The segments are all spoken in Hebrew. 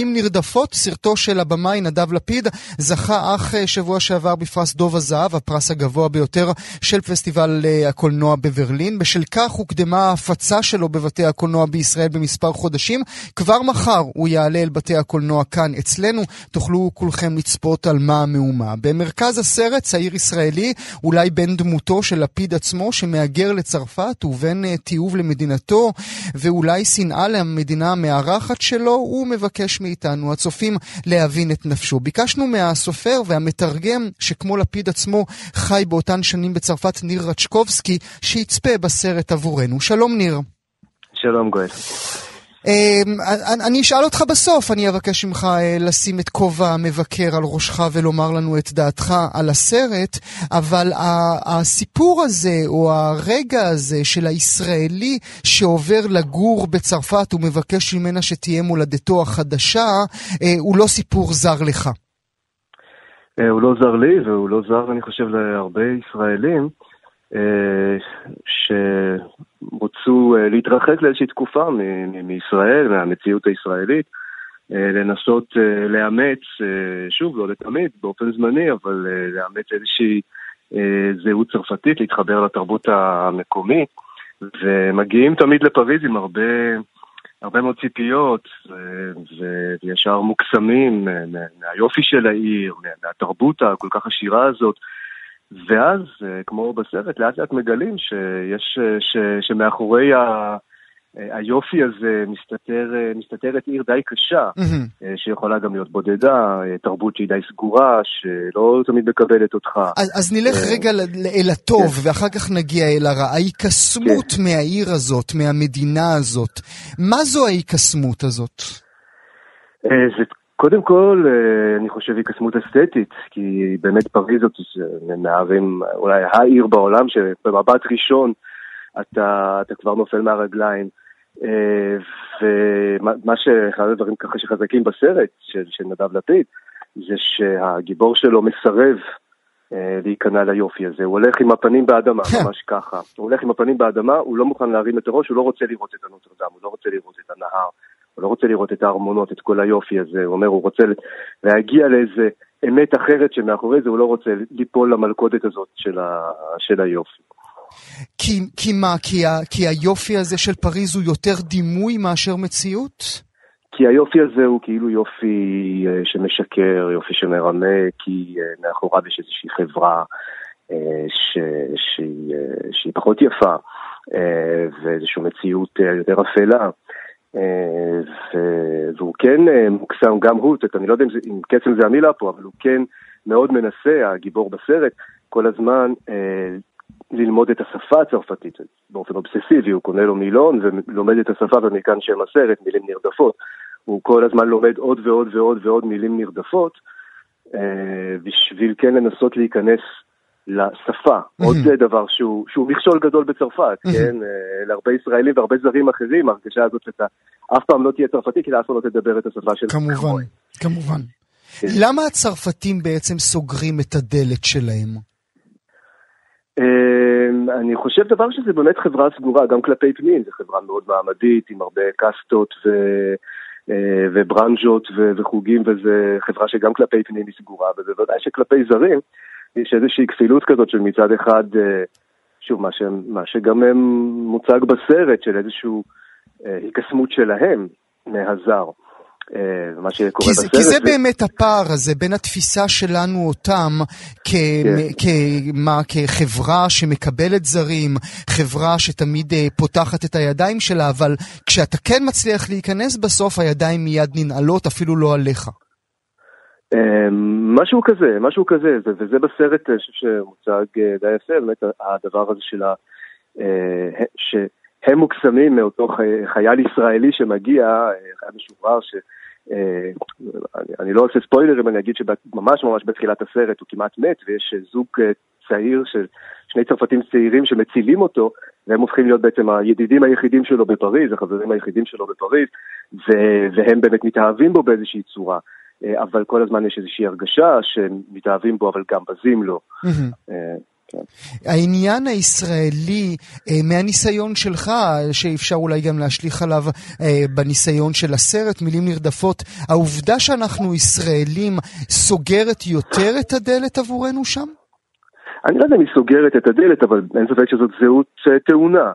עם נרדפות, סרטו של הבמאי נדב לפיד זכה אך אה, שבוע שעבר בפרס דוב הזהב, הפרס הגבוה ביותר של פסטיבל אה, הקולנוע בברלין. בשל כך הוקדמה ההפצה שלו בבתי הקולנוע בישראל במספר חודשים. כבר מחר הוא יעלה אל בתי הקולנוע כאן אצלנו, תוכלו כולכם לצפות על מה המהומה. במרכז הסרט צעיר ישראלי, אולי בן דמותו של לפיד עצמו, שמהגר לצרפת ובין אה, תיעוב למדינתו, ואולי שנאה למדינה המארחת שלו, הוא מבקש מאיתנו, הצופים, להבין את נפשו. ביקשנו מהסופר והמתרגם, שכמו לפיד עצמו חי באותן שנים בצרפת, ניר רצ'קובסקי, שיצפה בסרט עבורנו. שלום ניר. שלום גואל. אמ, אני אשאל אותך בסוף, אני אבקש ממך אה, לשים את כובע המבקר על ראשך ולומר לנו את דעתך על הסרט, אבל הסיפור הזה, או הרגע הזה של הישראלי שעובר לגור בצרפת ומבקש ממנה שתהיה מולדתו החדשה, אה, הוא לא סיפור זר לך. אה, הוא לא זר לי, והוא לא זר, אני חושב, להרבה ישראלים. שרצו אה, להתרחק לאיזושהי תקופה מישראל, מהמציאות הישראלית, אה, לנסות אה, לאמץ, שוב, לא לתמיד, באופן זמני, אבל לאמץ איזושהי זהות צרפתית, להתחבר לתרבות המקומית, ומגיעים תמיד לפריז עם הרבה, הרבה מאוד ציפיות, וישר מוקסמים מהיופי של העיר, מהתרבות הכל כך עשירה הזאת. ואז, אה, כמו בסרט, לאט לאט מגלים שיש, אה, ש, שמאחורי ה... אה, היופי הזה מסתתר, מסתתרת עיר די קשה, mm-hmm. שיכולה גם להיות בודדה, תרבות שהיא די סגורה, שלא תמיד מקבלת אותך. אז, אז נלך רגע אל הטוב, כן. ואחר כך נגיע אל הרע. ההיקסמות כן. מהעיר הזאת, מהמדינה הזאת, מה זו ההיקסמות הזאת? זה קודם כל, אה, אני חושב היא קסמות אסתטית, כי באמת פריז זאת מהערים, אולי העיר בעולם, שבמבט ראשון אתה, אתה כבר נופל מהרגליים. אה, ומה שאחד הדברים ככה שחזקים בסרט של, של נדב לפיד, זה שהגיבור שלו מסרב אה, להיכנע ליופי הזה. הוא הולך עם הפנים באדמה, כן. ממש ככה. הוא הולך עם הפנים באדמה, הוא לא מוכן להרים את הראש, הוא לא רוצה לראות את הנוטרדם, הוא לא רוצה לראות את הנהר. הוא לא רוצה לראות את הארמונות, את כל היופי הזה, הוא אומר, הוא רוצה להגיע לאיזה אמת אחרת שמאחורי זה הוא לא רוצה ליפול למלכודת הזאת של, ה, של היופי. כי, כי מה, כי, ה, כי היופי הזה של פריז הוא יותר דימוי מאשר מציאות? כי היופי הזה הוא כאילו יופי אה, שמשקר, יופי שמרמה, כי אה, מאחוריו יש איזושהי חברה אה, ש, שהיא, שהיא פחות יפה, ואיזושהי מציאות יותר אפלה. אה, והוא כן אה, מוקסם, גם הוא, אני לא יודע אם, אם קסם זה המילה פה, אבל הוא כן מאוד מנסה, הגיבור בסרט, כל הזמן אה, ללמוד את השפה הצרפתית באופן אובססיבי, הוא קונה לו מילון ולומד את השפה ומכאן שם הסרט, מילים נרדפות. הוא כל הזמן לומד עוד ועוד ועוד ועוד מילים נרדפות, בשביל כן לנסות להיכנס לשפה, עוד דבר שהוא, שהוא מכשול גדול בצרפת, כן? אה, להרבה ישראלים והרבה זרים אחרים, ההרגשה הזאת שאתה אף פעם לא תהיה צרפתי, כי אף פעם לא תדבר את השפה של... כמובן, כמובן. כן. למה הצרפתים בעצם סוגרים את הדלת שלהם? אה, אני חושב דבר שזה באמת חברה סגורה, גם כלפי פנים, זו חברה מאוד מעמדית, עם הרבה קאסטות ו... אה, וברנז'ות וחוגים, וזו חברה שגם כלפי פנים היא סגורה, ובוודאי שכלפי זרים, יש איזושהי כפילות כזאת של מצד אחד, אה, שוב, מה, ש, מה שגם מוצג בסרט, של איזושהי אה, היקסמות שלהם מהזר. אה, מה שקורה כי בסרט. זה, כי זה באמת הפער הזה בין התפיסה שלנו אותם כ, כן. כמה, כחברה שמקבלת זרים, חברה שתמיד פותחת את הידיים שלה, אבל כשאתה כן מצליח להיכנס בסוף, הידיים מיד ננעלות, אפילו לא עליך. משהו כזה, משהו כזה, וזה בסרט, חושב שמוצג די יפה, באמת הדבר הזה של ה... שהם מוקסמים מאותו חייל ישראלי שמגיע, חייל משוחרר, ש... אה, אני לא עושה ספוילרים, אני אגיד שממש ממש בתחילת הסרט הוא כמעט מת, ויש זוג אה, צעיר של שני צרפתים צעירים שמצילים אותו, והם הופכים להיות בעצם הידידים היחידים שלו בפריז, החברים היחידים שלו בפריז, והם באמת מתאהבים בו באיזושהי צורה. אה, אבל כל הזמן יש איזושהי הרגשה שהם מתאהבים בו, אבל גם בזים לו. כן. העניין הישראלי, אה, מהניסיון שלך, שאפשר אולי גם להשליך עליו אה, בניסיון של הסרט, מילים נרדפות, העובדה שאנחנו ישראלים סוגרת יותר את הדלת עבורנו שם? אני לא יודע אם היא סוגרת את הדלת, אבל אין ספק שזאת זהות אה, טעונה.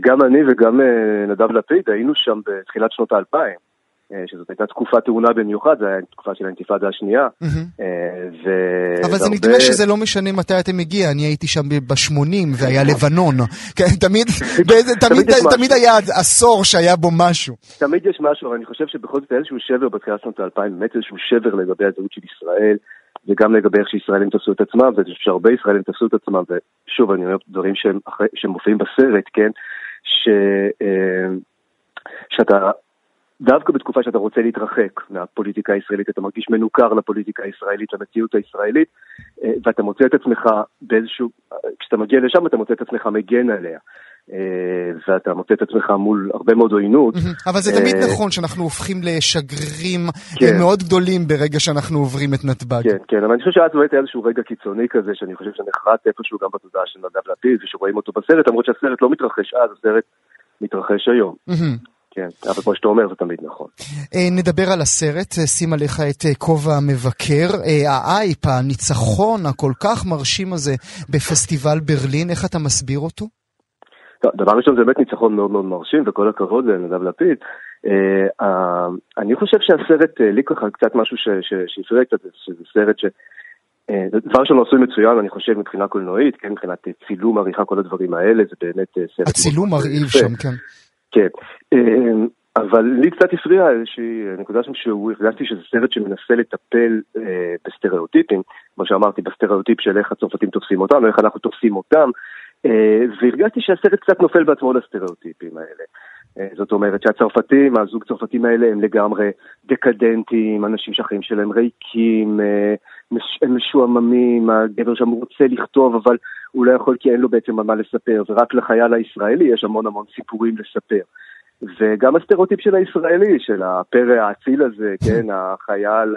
גם אני וגם נדב לפיד היינו שם בתחילת שנות האלפיים. אה, שזאת הייתה תקופה טעונה במיוחד, זו הייתה תקופה של האינתיפאדה השנייה. אה, אבל זה נדמה שזה לא משנה מתי אתה מגיע, אני הייתי שם ב-80 והיה לבנון. כן, תמיד היה עשור שהיה בו משהו. תמיד יש משהו, אבל אני חושב שבכל זאת איזשהו שבר בתחילת שנות האלפיים, באמת איזשהו שבר לגבי הזהות של ישראל, וגם לגבי איך שישראלים תפסו את עצמם, ושהרבה ישראלים תפסו את עצמם, ושוב, אני אומר דברים שהם מופיעים בסרט, כן? אה, שאתה דווקא בתקופה שאתה רוצה להתרחק מהפוליטיקה הישראלית, אתה מרגיש מנוכר לפוליטיקה הישראלית, למציאות הישראלית, אה, ואתה מוצא את עצמך באיזשהו, כשאתה מגיע לשם אתה מוצא את עצמך מגן עליה. אה, ואתה מוצא את עצמך מול הרבה מאוד עוינות. אבל זה תמיד אה, נכון שאנחנו הופכים לשגרירים כן. מאוד גדולים ברגע שאנחנו עוברים את נתב"ג. כן, כן, אבל אני חושב שאז באמת היה איזשהו רגע קיצוני כזה, שאני חושב שנחרט איפשהו גם בתודעה של נדב לפיד, ושרואים אותו בסרט, למרות שהסרט לא מתרחש אז, הסרט מתרחש היום. כן, אבל כמו שאתה אומר זה תמיד נכון. אה, נדבר על הסרט, אה, שים עליך את אה, כובע המבקר. האייפ, הניצחון הכל כך מרשים הזה בפסטיבל ברלין, איך אתה מסביר אותו? דבר ראשון זה באמת ניצחון מאוד מאוד מרשים, וכל הכבוד לנדב לפיד. אני חושב שהסרט, לי ככה קצת משהו שהפריע קצת, שזה סרט ש... דבר ראשון עשוי מצוין, אני חושב, מבחינה קולנועית, כן, מבחינת צילום, עריכה, כל הדברים האלה, זה באמת סרט... הצילום מרהיב שם, כן. כן, אמ, אבל לי קצת הפריע איזושהי נקודה שם שהוא, הרגשתי שזה סרט שמנסה לטפל אה, בסטריאוטיפים, כמו שאמרתי, בסטריאוטיפ של איך הצרפתים תופסים אותנו, איך אנחנו תופסים אותם, אה, והרגשתי שהסרט קצת נופל בעצמו לסטריאוטיפים האלה. אה, זאת אומרת שהצרפתים, הזוג צרפתים האלה הם לגמרי דקדנטים, אנשים שהחיים שלהם ריקים, אה, הם משועממים, הגבר שם רוצה לכתוב אבל הוא לא יכול כי אין לו בעצם מה לספר, ורק לחייל הישראלי יש המון המון סיפורים לספר. וגם הסטריאוטיפ של הישראלי, של הפרא האציל הזה, כן, החייל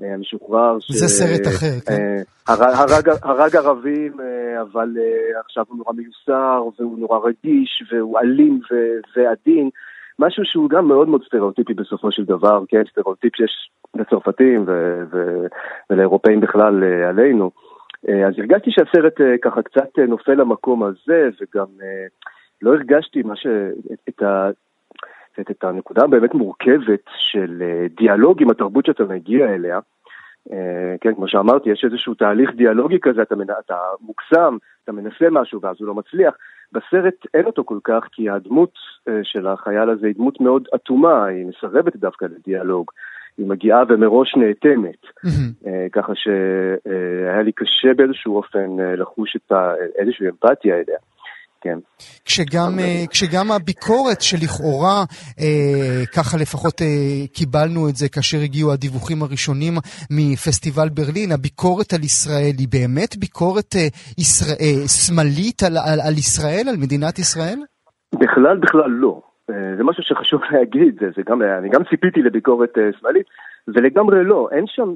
המשוחרר. זה ש... סרט אחר, כן. אה, הרג, הרג ערבים, אה, אבל אה, עכשיו הוא נורא מיוסר, והוא נורא רגיש, והוא אלים ועדין. משהו שהוא גם מאוד מאוד סטריאוטיפי בסופו של דבר, כן, סטריאוטיפ שיש לצרפתים ולאירופאים בכלל עלינו. אז הרגשתי שהסרט ככה קצת נופל למקום הזה, וגם לא הרגשתי מה ש... את, ה... את הנקודה הבאמת מורכבת של דיאלוג עם התרבות שאתה מגיע אליה. אה, כן, כמו שאמרתי, יש איזשהו תהליך דיאלוגי כזה, אתה. אתה מוקסם, אתה מנסה משהו ואז הוא לא מצליח. בסרט אין אותו כל כך, כי הדמות אה, של החייל הזה היא דמות מאוד אטומה, היא מסרבת דווקא לדיאלוג. היא מגיעה ומראש נאטמת, mm-hmm. ככה שהיה לי קשה באיזשהו אופן לחוש את איזושהי אמפתיה אליה. כן. כשגם, אה, כשגם הביקורת שלכאורה, אה, ככה לפחות אה, קיבלנו את זה כאשר הגיעו הדיווחים הראשונים מפסטיבל ברלין, הביקורת על ישראל היא באמת ביקורת אה, ישראל, אה, שמאלית על, על, על ישראל, על מדינת ישראל? בכלל, בכלל לא. אה, זה משהו שחשוב להגיד, זה, זה גם, אני גם ציפיתי לביקורת אה, שמאלית, ולגמרי לא, אין שם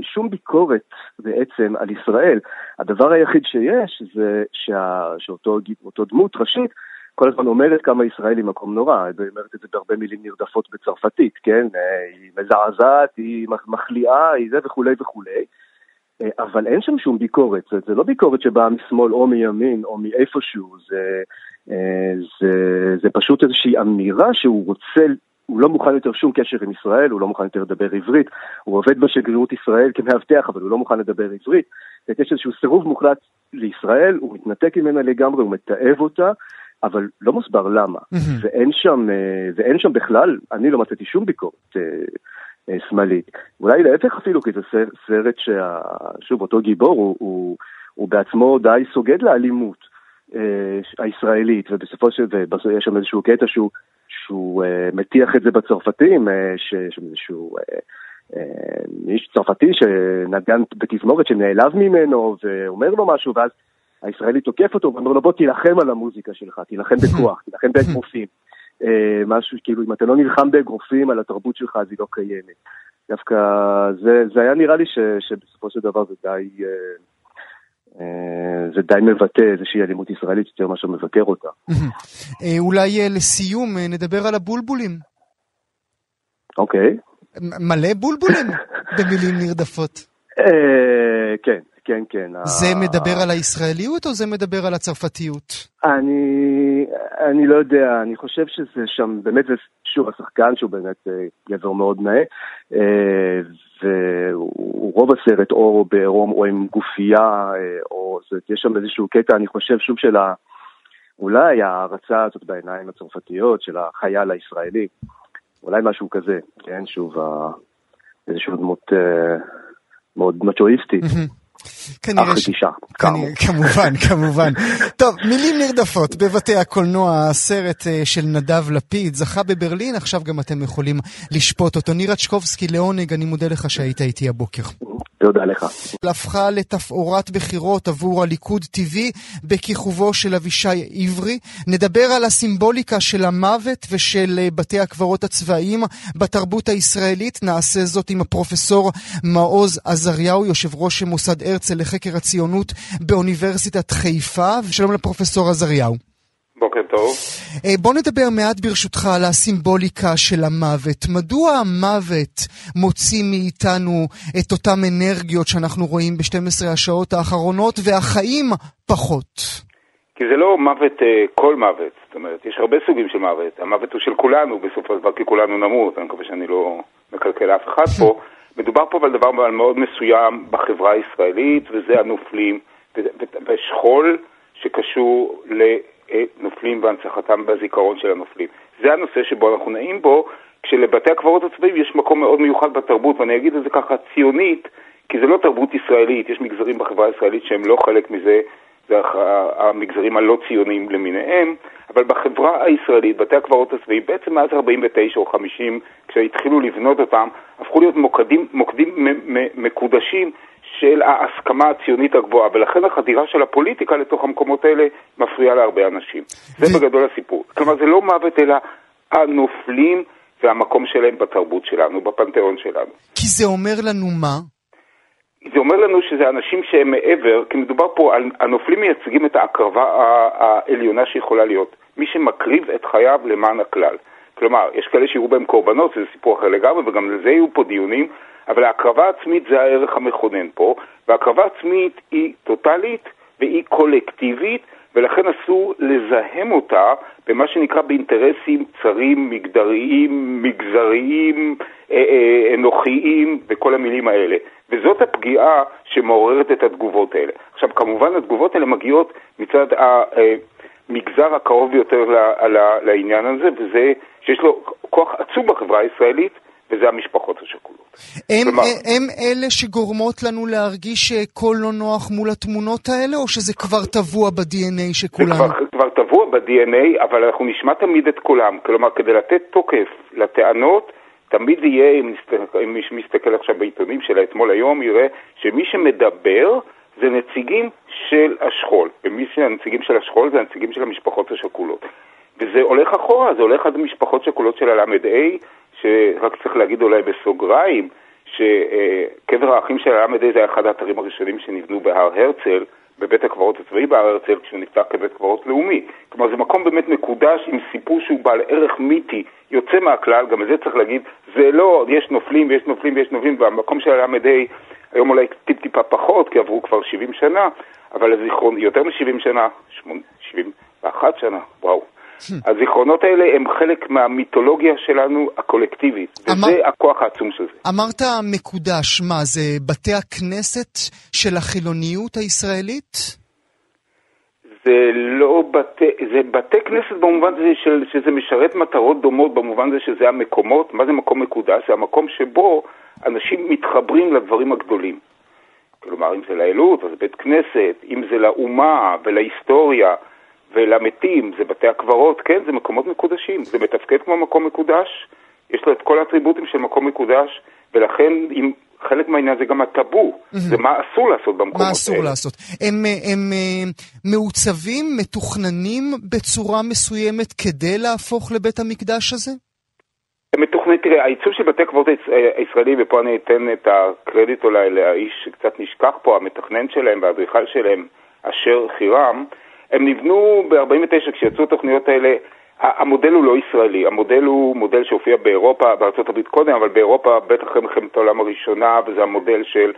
שום ביקורת בעצם על ישראל. הדבר היחיד שיש זה שה, שאותו דמות ראשית כל הזמן אומרת כמה ישראל היא מקום נורא, היא אומרת את זה בהרבה מילים נרדפות בצרפתית, כן? אה, היא מזעזעת, היא מחליאה, היא זה וכולי וכולי. אה, אבל אין שם שום ביקורת, זה, זה לא ביקורת שבאה משמאל או מימין או מאיפשהו, זה, זה, זה פשוט איזושהי אמירה שהוא רוצה הוא לא מוכן יותר שום קשר עם ישראל, הוא לא מוכן יותר לדבר עברית, הוא עובד בשגרירות ישראל כמאבטח, אבל הוא לא מוכן לדבר עברית. יש איזשהו סירוב מוחלט לישראל, הוא מתנתק ממנה לגמרי, הוא מתעב אותה, אבל לא מוסבר למה. ואין שם, אה, ואין שם בכלל, אני לא מצאתי שום ביקורת. אה, שמאלית. אולי להפך אפילו, כי זה סרט ששוב, אותו גיבור הוא, הוא, הוא בעצמו די סוגד לאלימות אה, הישראלית, ובסופו של דבר יש שם איזשהו קטע שהוא, שהוא אה, מטיח את זה בצרפתים, אה, שם איזשהו... אה, איש צרפתי שנגן בתזמורת שנעלב ממנו ואומר לו משהו ואז הישראלי תוקף אותו ואומר לו בוא תילחם על המוזיקה שלך, תילחם בכוח, תילחם באגרופים. משהו, כאילו, אם אתה לא נלחם באגרופים על התרבות שלך, אז היא לא קיימת. דווקא זה, זה היה נראה לי ש, שבסופו של דבר זה די, זה די מבטא איזושהי אלימות ישראלית יותר מאשר מבקר אותה. אולי לסיום נדבר על הבולבולים. אוקיי. מלא בולבולים במילים נרדפות. כן, כן, כן. זה מדבר על הישראליות או זה מדבר על הצרפתיות? אני, אני לא יודע, אני חושב שזה שם, באמת זה שוב השחקן שהוא באמת אה, גבר מאוד נאה, אה, ורוב הסרט או בעירום או עם גופייה, אה, או זה, יש שם איזשהו קטע, אני חושב שוב של ה... אולי ההערצה הזאת בעיניים הצרפתיות של החייל הישראלי, אולי משהו כזה, כן, שוב, איזשהו דמות מאוד מצ'ואיסטית. כנראה ש... כמובן, כמובן. טוב, מילים נרדפות בבתי הקולנוע, הסרט אה, של נדב לפיד זכה בברלין, עכשיו גם אתם יכולים לשפוט אותו. נירה צ'קובסקי, לעונג, אני מודה לך שהיית איתי הבוקר. תודה לך. הפכה לתפאורת בחירות עבור הליכוד TV בכיכובו של אבישי עברי. נדבר על הסימבוליקה של המוות ושל אה, בתי הקברות הצבאיים בתרבות הישראלית. נעשה זאת עם הפרופסור מעוז עזריהו, יושב ראש מוסד הרצל לחקר הציונות באוניברסיטת חיפה. ושלום לפרופסור עזריהו. בוקר טוב. אה, בוא נדבר מעט ברשותך על הסימבוליקה של המוות. מדוע המוות מוציא מאיתנו את אותן אנרגיות שאנחנו רואים ב-12 השעות האחרונות והחיים פחות? כי זה לא מוות, אה, כל מוות. זאת אומרת, יש הרבה סוגים של מוות. המוות הוא של כולנו בסופו של דבר, כי כולנו נמות. אני מקווה שאני לא מקלקל אף אחד פה. מדובר פה על דבר מאוד מסוים בחברה הישראלית, וזה הנופלים, ושכול שקשור ל... נופלים והנצחתם בזיכרון של הנופלים. זה הנושא שבו אנחנו נעים בו, כשלבתי הקברות הצבאיים יש מקום מאוד מיוחד בתרבות, ואני אגיד את זה ככה ציונית, כי זה לא תרבות ישראלית, יש מגזרים בחברה הישראלית שהם לא חלק מזה, זה המגזרים הלא ציוניים למיניהם, אבל בחברה הישראלית, בתי הקברות הצבאיים, בעצם מאז 49 או 50, כשהתחילו לבנות אותם, הפכו להיות מוקדים, מוקדים מקודשים של ההסכמה הציונית הגבוהה, ולכן החדירה של הפוליטיקה לתוך המקומות האלה מפריעה להרבה אנשים. זה. בגדול הסיפור. כלומר, זה לא מוות, אלא הנופלים והמקום שלהם בתרבות שלנו, בפנתיאון שלנו. כי זה אומר לנו מה? זה אומר לנו שזה אנשים שהם מעבר, כי מדובר פה על, הנופלים מייצגים את ההקרבה העליונה שיכולה להיות. מי שמקריב את חייו למען הכלל. כלומר, יש כאלה שיראו בהם קורבנות, זה סיפור אחר לגמרי, וגם לזה יהיו פה דיונים, אבל ההקרבה העצמית זה הערך המכונן פה, והקרבה עצמית היא טוטאלית והיא קולקטיבית, ולכן אסור לזהם אותה במה שנקרא באינטרסים צרים, מגדריים, מגזריים, אה, אה, אנוכיים וכל המילים האלה. וזאת הפגיעה שמעוררת את התגובות האלה. עכשיו, כמובן התגובות האלה מגיעות מצד המגזר אה, הקרוב ביותר לעניין הזה, וזה שיש לו כוח עצום בחברה הישראלית, וזה המשפחות השכולות. הם, כלומר, הם אלה שגורמות לנו להרגיש שקול לא נוח מול התמונות האלה, או שזה כבר טבוע ב-DNA שכולנו? זה כבר, כבר טבוע ב-DNA, אבל אנחנו נשמע תמיד את קולם. כלומר, כדי לתת תוקף לטענות, תמיד יהיה, אם, נסתכל, אם מי שמסתכל עכשיו בעיתונים של האתמול היום, יראה שמי שמדבר זה נציגים של השכול. ומי שהנציגים של השכול זה הנציגים של המשפחות השכולות. וזה הולך אחורה, זה הולך עד המשפחות שכולות של הל"ה, שרק צריך להגיד אולי בסוגריים, שקבר האחים של הל"ה זה היה אחד האתרים הראשונים שנבנו בהר הרצל, בבית הקברות הצבאי בהר הרצל, כשהוא נפתח כבית קברות לאומי. כלומר, זה מקום באמת מקודש עם סיפור שהוא בעל ערך מיתי, יוצא מהכלל, גם את זה צריך להגיד, זה לא, יש נופלים ויש נופלים ויש נופלים, והמקום של הל"ה היום אולי טיפ-טיפה פחות, כי עברו כבר 70 שנה, אבל לזיכרון, יותר מ-70 שנה, 71 שנה, וואו. הזיכרונות האלה הם חלק מהמיתולוגיה שלנו הקולקטיבית, וזה אמר... הכוח העצום של זה. אמרת מקודש, מה, זה בתי הכנסת של החילוניות הישראלית? זה לא בתי, זה בתי כנסת במובן הזה של, שזה משרת מטרות דומות, במובן הזה שזה המקומות, מה זה מקום מקודש? זה המקום שבו אנשים מתחברים לדברים הגדולים. כלומר, אם זה לאלוהות, אז בית כנסת, אם זה לאומה ולהיסטוריה ולמתים, זה בתי הקברות, כן, זה מקומות מקודשים, זה מתפקד כמו מקום מקודש, יש לו את כל האטריבוטים של מקום מקודש, ולכן אם חלק מהעניין זה גם הטאבו, mm-hmm. זה מה אסור לעשות במקומות האלה. מה אסור האלה. לעשות? הם, הם, הם אה, מעוצבים, מתוכננים בצורה מסוימת כדי להפוך לבית המקדש הזה? הם מתוכננים, תראה, העיצוב של בתי קברות הישראלים, ופה אני אתן את הקרדיט אולי לאיש שקצת נשכח פה, המתכנן שלהם והאדריכל שלהם, אשר חירם, הם נבנו ב-49' כשיצאו התוכניות האלה המודל הוא לא ישראלי, המודל הוא מודל שהופיע באירופה, בארצות הברית קודם, אבל באירופה בטח אחרי מלחמת העולם הראשונה, וזה המודל של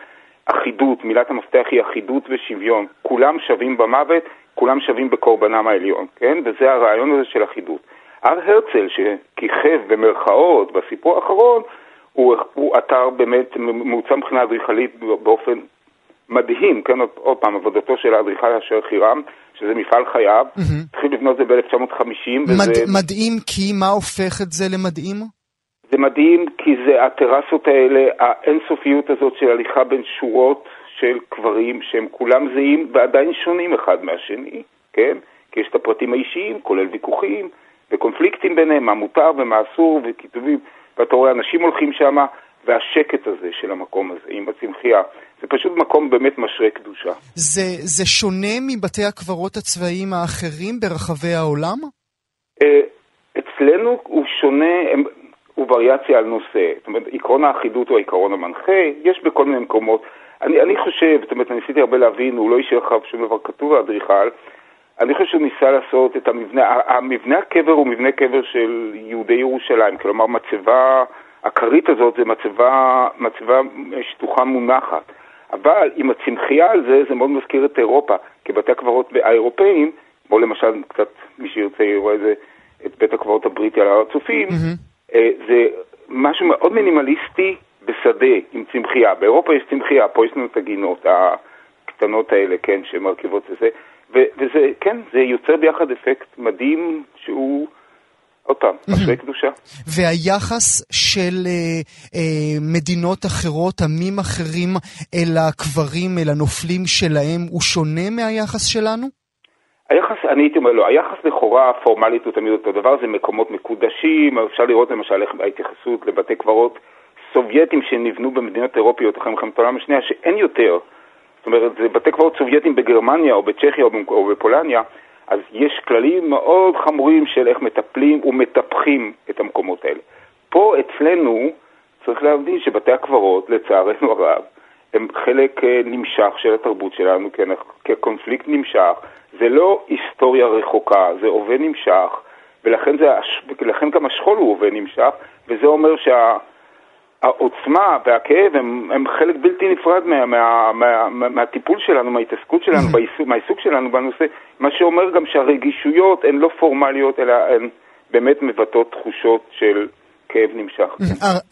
אחידות, מילת המפתח היא אחידות ושוויון. כולם שווים במוות, כולם שווים בקורבנם העליון, כן? וזה הרעיון הזה של אחידות. הר הרצל, שכיכב במרכאות בסיפור האחרון, הוא, הוא אתר באמת מעוצב מבחינה אדריכלית באופן מדהים, כן, עוד פעם, עבודתו של האדריכל אשר חירם, שזה מפעל חייו. התחיל לבנות את זה ב-1950. מד, וזה... מדהים כי מה הופך את זה למדהים? זה מדהים כי זה הטרסות האלה, האינסופיות הזאת של הליכה בין שורות של קברים שהם כולם זהים ועדיין שונים אחד מהשני, כן? כי יש את הפרטים האישיים, כולל ויכוחים וקונפליקטים ביניהם, מה מותר ומה אסור וכיתובים, ואתה רואה אנשים הולכים שם, והשקט הזה של המקום הזה עם הצמחייה. זה פשוט מקום באמת משרה קדושה. זה, זה שונה מבתי הקברות הצבאיים האחרים ברחבי העולם? אה, אצלנו הוא שונה, הוא וריאציה על נושא. זאת אומרת, עקרון האחידות הוא העיקרון המנחה, יש בכל מיני מקומות. אני, אני חושב, זאת אומרת, אני ניסיתי הרבה להבין, הוא לא השאיר לך שום דבר כתוב האדריכל, אני חושב שהוא ניסה לעשות את המבנה, המבנה הקבר הוא מבנה קבר של יהודי ירושלים, כלומר מצבה, הכרית הזאת זה מצבה, מצבה שטוחה מונחת. אבל עם הצמחייה על זה, זה מאוד מזכיר את אירופה, כי בתי הקברות האירופאים, בואו למשל קצת, מי שירצה יראה את זה, את בית הקברות הבריטי על הר הצופים, mm-hmm. זה משהו מאוד מינימליסטי בשדה עם צמחייה. באירופה יש צמחייה, פה יש לנו את הגינות הקטנות האלה, כן, שמרכיבות את זה, וזה, כן, זה יוצר ביחד אפקט מדהים שהוא... עוד פעם, משרי קדושה. והיחס של אה, אה, מדינות אחרות, עמים אחרים, אל הקברים, אל הנופלים שלהם, הוא שונה מהיחס שלנו? היחס, אני הייתי אומר לא, היחס לכאורה פורמלית הוא תמיד אותו דבר, זה מקומות מקודשים, אפשר לראות למשל איך ההתייחסות לבתי קברות סובייטים שנבנו במדינות אירופיות אחרי מלחמת העולם השנייה, שאין יותר. זאת אומרת, זה בתי קברות סובייטים בגרמניה או בצ'כיה או בפולניה, אז יש כללים מאוד חמורים של איך מטפלים ומטפחים את המקומות האלה. פה אצלנו צריך להבין שבתי הקברות, לצערנו הרב, הם חלק אה, נמשך של התרבות שלנו, כקונפליקט נמשך. זה לא היסטוריה רחוקה, זה הווה נמשך, ולכן זה, ולכן גם השכול הוא הווה נמשך, וזה אומר שה... העוצמה והכאב הם, הם חלק בלתי נפרד מה, מה, מה, מה, מהטיפול שלנו, מההתעסקות שלנו, בעיסוק, מהעיסוק שלנו בנושא, מה שאומר גם שהרגישויות הן לא פורמליות, אלא הן באמת מבטאות תחושות של כאב נמשך.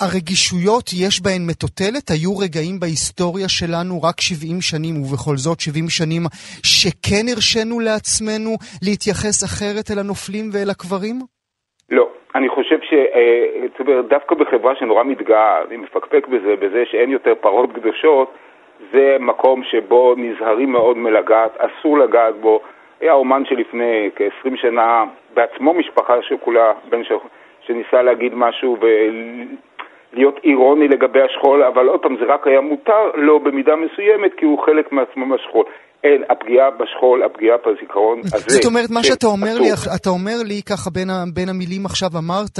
הרגישויות, יש בהן מטוטלת? היו רגעים בהיסטוריה שלנו, רק 70 שנים, ובכל זאת 70 שנים, שכן הרשינו לעצמנו להתייחס אחרת אל הנופלים ואל הקברים? לא. אני חושב שדווקא אה, בחברה שנורא מתגאה, אני מפקפק בזה, בזה שאין יותר פרות קדושות, זה מקום שבו נזהרים מאוד מלגעת, אסור לגעת בו. היה אומן שלפני כ-20 שנה, בעצמו משפחה שכולה, בן ש... שניסה להגיד משהו ולהיות אירוני לגבי השכול, אבל עוד פעם, זה רק היה מותר לו במידה מסוימת, כי הוא חלק מעצמו מהשכול. אין, הפגיעה בשכול, הפגיעה בזיכרון הזה. זאת אומרת, מה שאתה אומר לי, אתה אומר לי ככה בין, בין המילים עכשיו אמרת,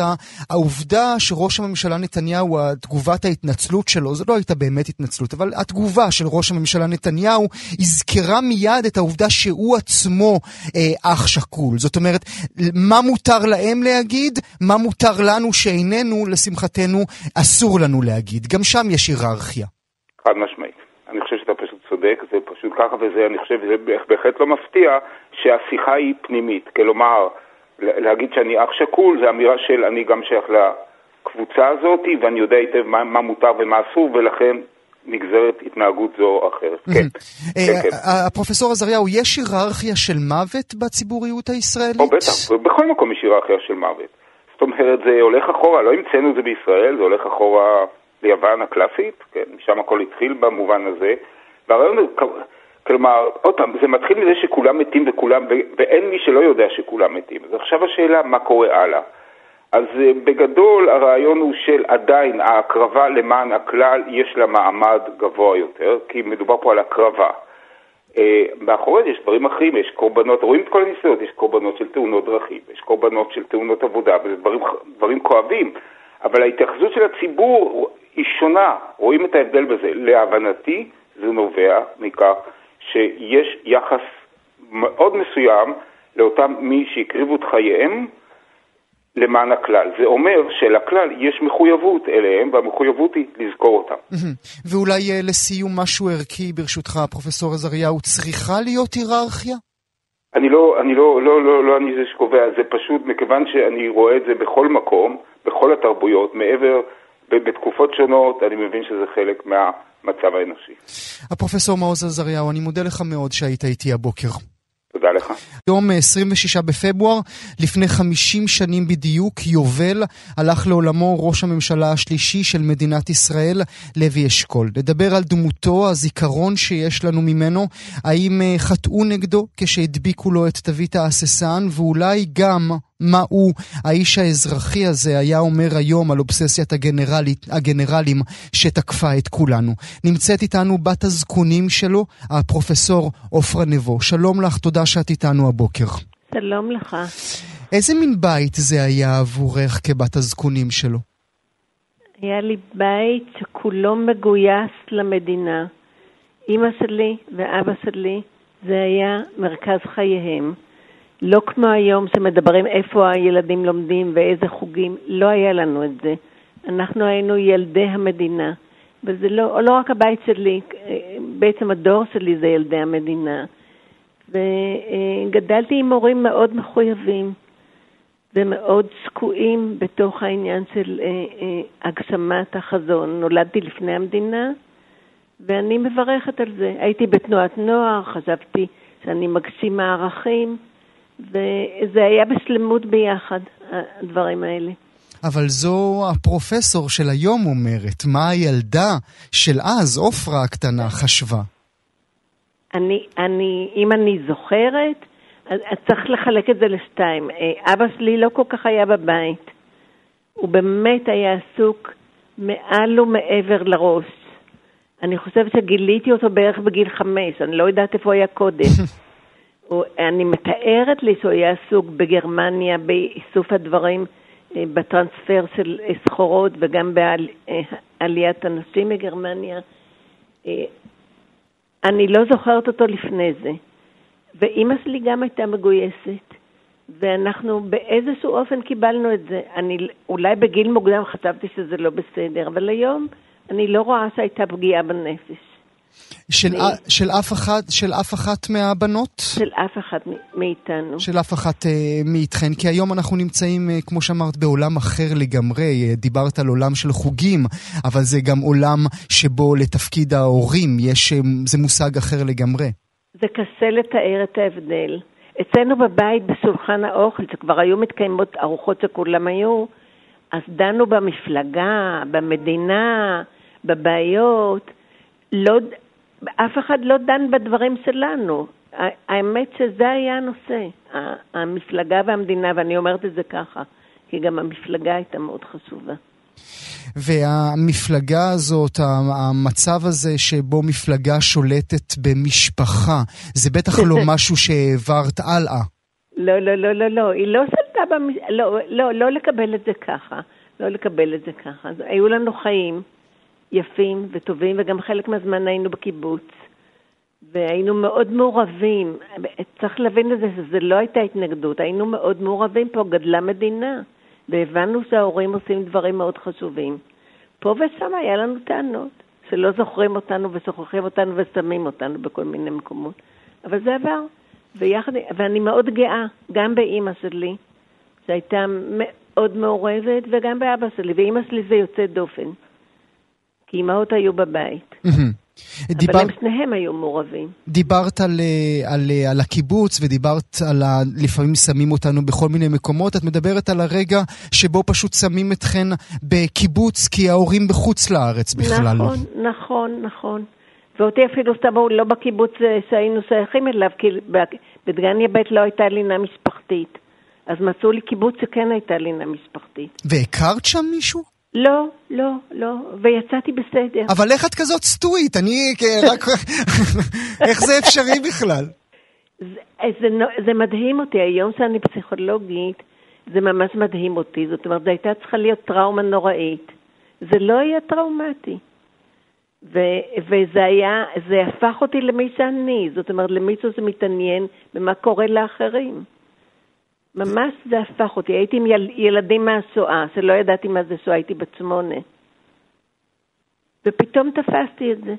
העובדה שראש הממשלה נתניהו, תגובת ההתנצלות שלו, זו לא הייתה באמת התנצלות, אבל התגובה של ראש הממשלה נתניהו הזכרה מיד את העובדה שהוא עצמו אה, אח שכול. זאת אומרת, מה מותר להם להגיד, מה מותר לנו שאיננו, לשמחתנו, אסור לנו להגיד. גם שם יש היררכיה. חד משמעית. אני חושב פשוט צודק, זה פשוט ככה, וזה, אני חושב, זה בהחלט לא מפתיע שהשיחה היא פנימית. כלומר, להגיד שאני אח שכול זה אמירה של אני גם שייך לקבוצה הזאת ואני יודע היטב מה, מה מותר ומה אסור ולכן נגזרת התנהגות זו או אחרת. כן. אה, כן, כן. הפרופסור עזריהו, יש היררכיה של מוות בציבוריות הישראלית? או בטח, בכל מקום יש היררכיה של מוות. זאת אומרת, זה הולך אחורה, לא המצאנו את זה בישראל, זה הולך אחורה ליוון הקלאסית, כן, משם הכל התחיל במובן הזה. והרעיון הוא, כלומר, עוד פעם, זה מתחיל מזה שכולם מתים וכולם, ואין מי שלא יודע שכולם מתים. אז עכשיו השאלה, מה קורה הלאה? אז uh, בגדול הרעיון הוא של עדיין ההקרבה למען הכלל יש לה מעמד גבוה יותר, כי מדובר פה על הקרבה. Uh, מאחורי זה יש דברים אחרים, יש קורבנות, רואים את כל הניסיונות, יש קורבנות של תאונות דרכים, יש קורבנות של תאונות עבודה, וזה דברים, דברים כואבים, אבל ההתייחסות של הציבור היא שונה, רואים את ההבדל בזה. להבנתי זה נובע מכך שיש יחס מאוד מסוים לאותם מי שהקריבו את חייהם למען הכלל. זה אומר שלכלל יש מחויבות אליהם, והמחויבות היא לזכור אותם. ואולי אה, לסיום משהו ערכי, ברשותך, פרופסור עזריהו, צריכה להיות היררכיה? אני לא, אני לא, לא, לא, לא אני זה שקובע, זה פשוט מכיוון שאני רואה את זה בכל מקום, בכל התרבויות, מעבר, בתקופות שונות, אני מבין שזה חלק מהמצב האנושי. הפרופסור מעוז עזריהו, אני מודה לך מאוד שהיית איתי הבוקר. תודה לך. יום 26 בפברואר, לפני 50 שנים בדיוק, יובל, הלך לעולמו ראש הממשלה השלישי של מדינת ישראל, לוי אשכול. לדבר על דמותו, הזיכרון שיש לנו ממנו, האם אה, חטאו נגדו כשהדביקו לו את תווית ההססן, ואולי גם מה הוא, האיש האזרחי הזה, היה אומר היום על אובססיית הגנרלית, הגנרלים שתקפה את כולנו. נמצאת איתנו בת הזקונים שלו, הפרופסור עופרה נבו. שלום לך, תודה שאת איתנו הבוקר. שלום לך. איזה מין בית זה היה עבורך כבת הזקונים שלו? היה לי בית שכולו מגויס למדינה. אימא שלי ואבא שלי, זה היה מרכז חייהם. לא כמו היום שמדברים איפה הילדים לומדים ואיזה חוגים, לא היה לנו את זה. אנחנו היינו ילדי המדינה. וזה לא, לא רק הבית שלי, בעצם הדור שלי זה ילדי המדינה. וגדלתי עם הורים מאוד מחויבים ומאוד שקועים בתוך העניין של אה, אה, הגשמת החזון. נולדתי לפני המדינה ואני מברכת על זה. הייתי בתנועת נוער, חשבתי שאני מגשימה ערכים. וזה היה בשלמות ביחד, הדברים האלה. אבל זו הפרופסור של היום אומרת, מה הילדה של אז, עופרה הקטנה, חשבה? אני, אני, אם אני זוכרת, אז צריך לחלק את זה לשתיים. אה, אבא שלי לא כל כך היה בבית. הוא באמת היה עסוק מעל ומעבר לראש. אני חושבת שגיליתי אותו בערך בגיל חמש, אני לא יודעת איפה הוא היה קודם. אני מתארת לי שהוא היה עסוק בגרמניה באיסוף הדברים, אה, בטרנספר של אה, סחורות וגם בעליית אנשים מגרמניה. אה, אני לא זוכרת אותו לפני זה. ואימא שלי גם הייתה מגויסת, ואנחנו באיזשהו אופן קיבלנו את זה. אני אולי בגיל מוקדם חשבתי שזה לא בסדר, אבל היום אני לא רואה שהייתה פגיעה בנפש. של, אני... של, אף אחת, של אף אחת מהבנות? של אף אחת מאיתנו. של אף אחת uh, מאיתכן, כי היום אנחנו נמצאים, uh, כמו שאמרת, בעולם אחר לגמרי. Uh, דיברת על עולם של חוגים, אבל זה גם עולם שבו לתפקיד ההורים יש, uh, זה מושג אחר לגמרי. זה קשה לתאר את ההבדל. אצלנו בבית, בשולחן האוכל, שכבר היו מתקיימות ארוחות שכולם היו, אז דנו במפלגה, במדינה, בבעיות. לא, אף אחד לא דן בדברים שלנו. האמת שזה היה הנושא, המפלגה והמדינה, ואני אומרת את זה ככה, כי גם המפלגה הייתה מאוד חשובה. והמפלגה הזאת, המצב הזה שבו מפלגה שולטת במשפחה, זה בטח לא משהו שהעברת הלאה. לא, לא, לא, לא, לא, היא לא שלטה במש... לא, לא, לא לקבל את זה ככה. לא לקבל את זה ככה. היו לנו חיים. יפים וטובים, וגם חלק מהזמן היינו בקיבוץ. והיינו מאוד מעורבים. צריך להבין את זה, שזו לא הייתה התנגדות, היינו מאוד מעורבים פה, גדלה מדינה, והבנו שההורים עושים דברים מאוד חשובים. פה ושם היה לנו טענות, שלא זוכרים אותנו ושוכחים אותנו ושמים אותנו בכל מיני מקומות. אבל זה עבר, ויחד, ואני מאוד גאה, גם באימא שלי, שהייתה מאוד מעורבת, וגם באבא שלי, ואימא שלי זה יוצא דופן. כי אימהות היו בבית. דיבר... אבל הם שניהם היו מעורבים. דיברת על, על, על הקיבוץ ודיברת על ה... לפעמים שמים אותנו בכל מיני מקומות. את מדברת על הרגע שבו פשוט שמים אתכן בקיבוץ כי ההורים בחוץ לארץ בכלל. נכון, נכון, נכון. ואותי אפילו שמו לא בקיבוץ אה, שהיינו שייכים אליו, כי בדגניה ב' לא הייתה לינה משפחתית. אז מצאו לי קיבוץ שכן הייתה לינה משפחתית. והכרת שם מישהו? לא, לא, לא, ויצאתי בסדר. אבל איך את כזאת סטואית? אני רק... איך זה אפשרי בכלל? זה, זה, זה מדהים אותי, היום שאני פסיכולוגית, זה ממש מדהים אותי. זאת אומרת, זו הייתה צריכה להיות טראומה נוראית. זה לא היה טראומטי. ו- וזה היה, זה הפך אותי למי שאני, זאת אומרת, למישהו שמתעניין במה קורה לאחרים. ממש זה הפך אותי. הייתי עם יל, ילדים מהשואה, שלא ידעתי מה זה שואה, הייתי בת שמונה. ופתאום תפסתי את זה.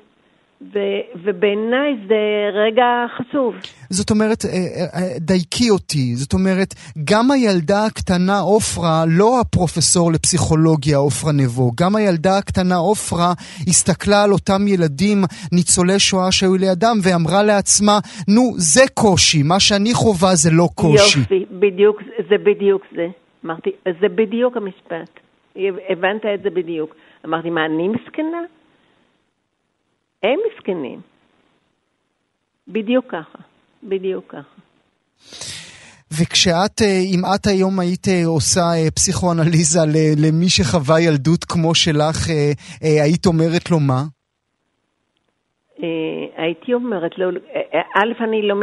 ו- ובעיניי זה רגע חשוב. זאת אומרת, אה, אה, דייקי אותי, זאת אומרת, גם הילדה הקטנה עופרה, לא הפרופסור לפסיכולוגיה עופרה נבו, גם הילדה הקטנה עופרה הסתכלה על אותם ילדים ניצולי שואה שהיו לידם ואמרה לעצמה, נו, זה קושי, מה שאני חווה זה לא קושי. יופי, בדיוק, זה בדיוק זה. אמרתי, זה בדיוק המשפט. הבנת את זה בדיוק. אמרתי, מה, אני מסכנה? הם מסכנים. בדיוק ככה, בדיוק ככה. וכשאת, אה, אם את היום היית אה, עושה אה, פסיכואנליזה למי שחווה ילדות כמו שלך, היית אומרת לו מה? הייתי אומרת לו, א', אני לא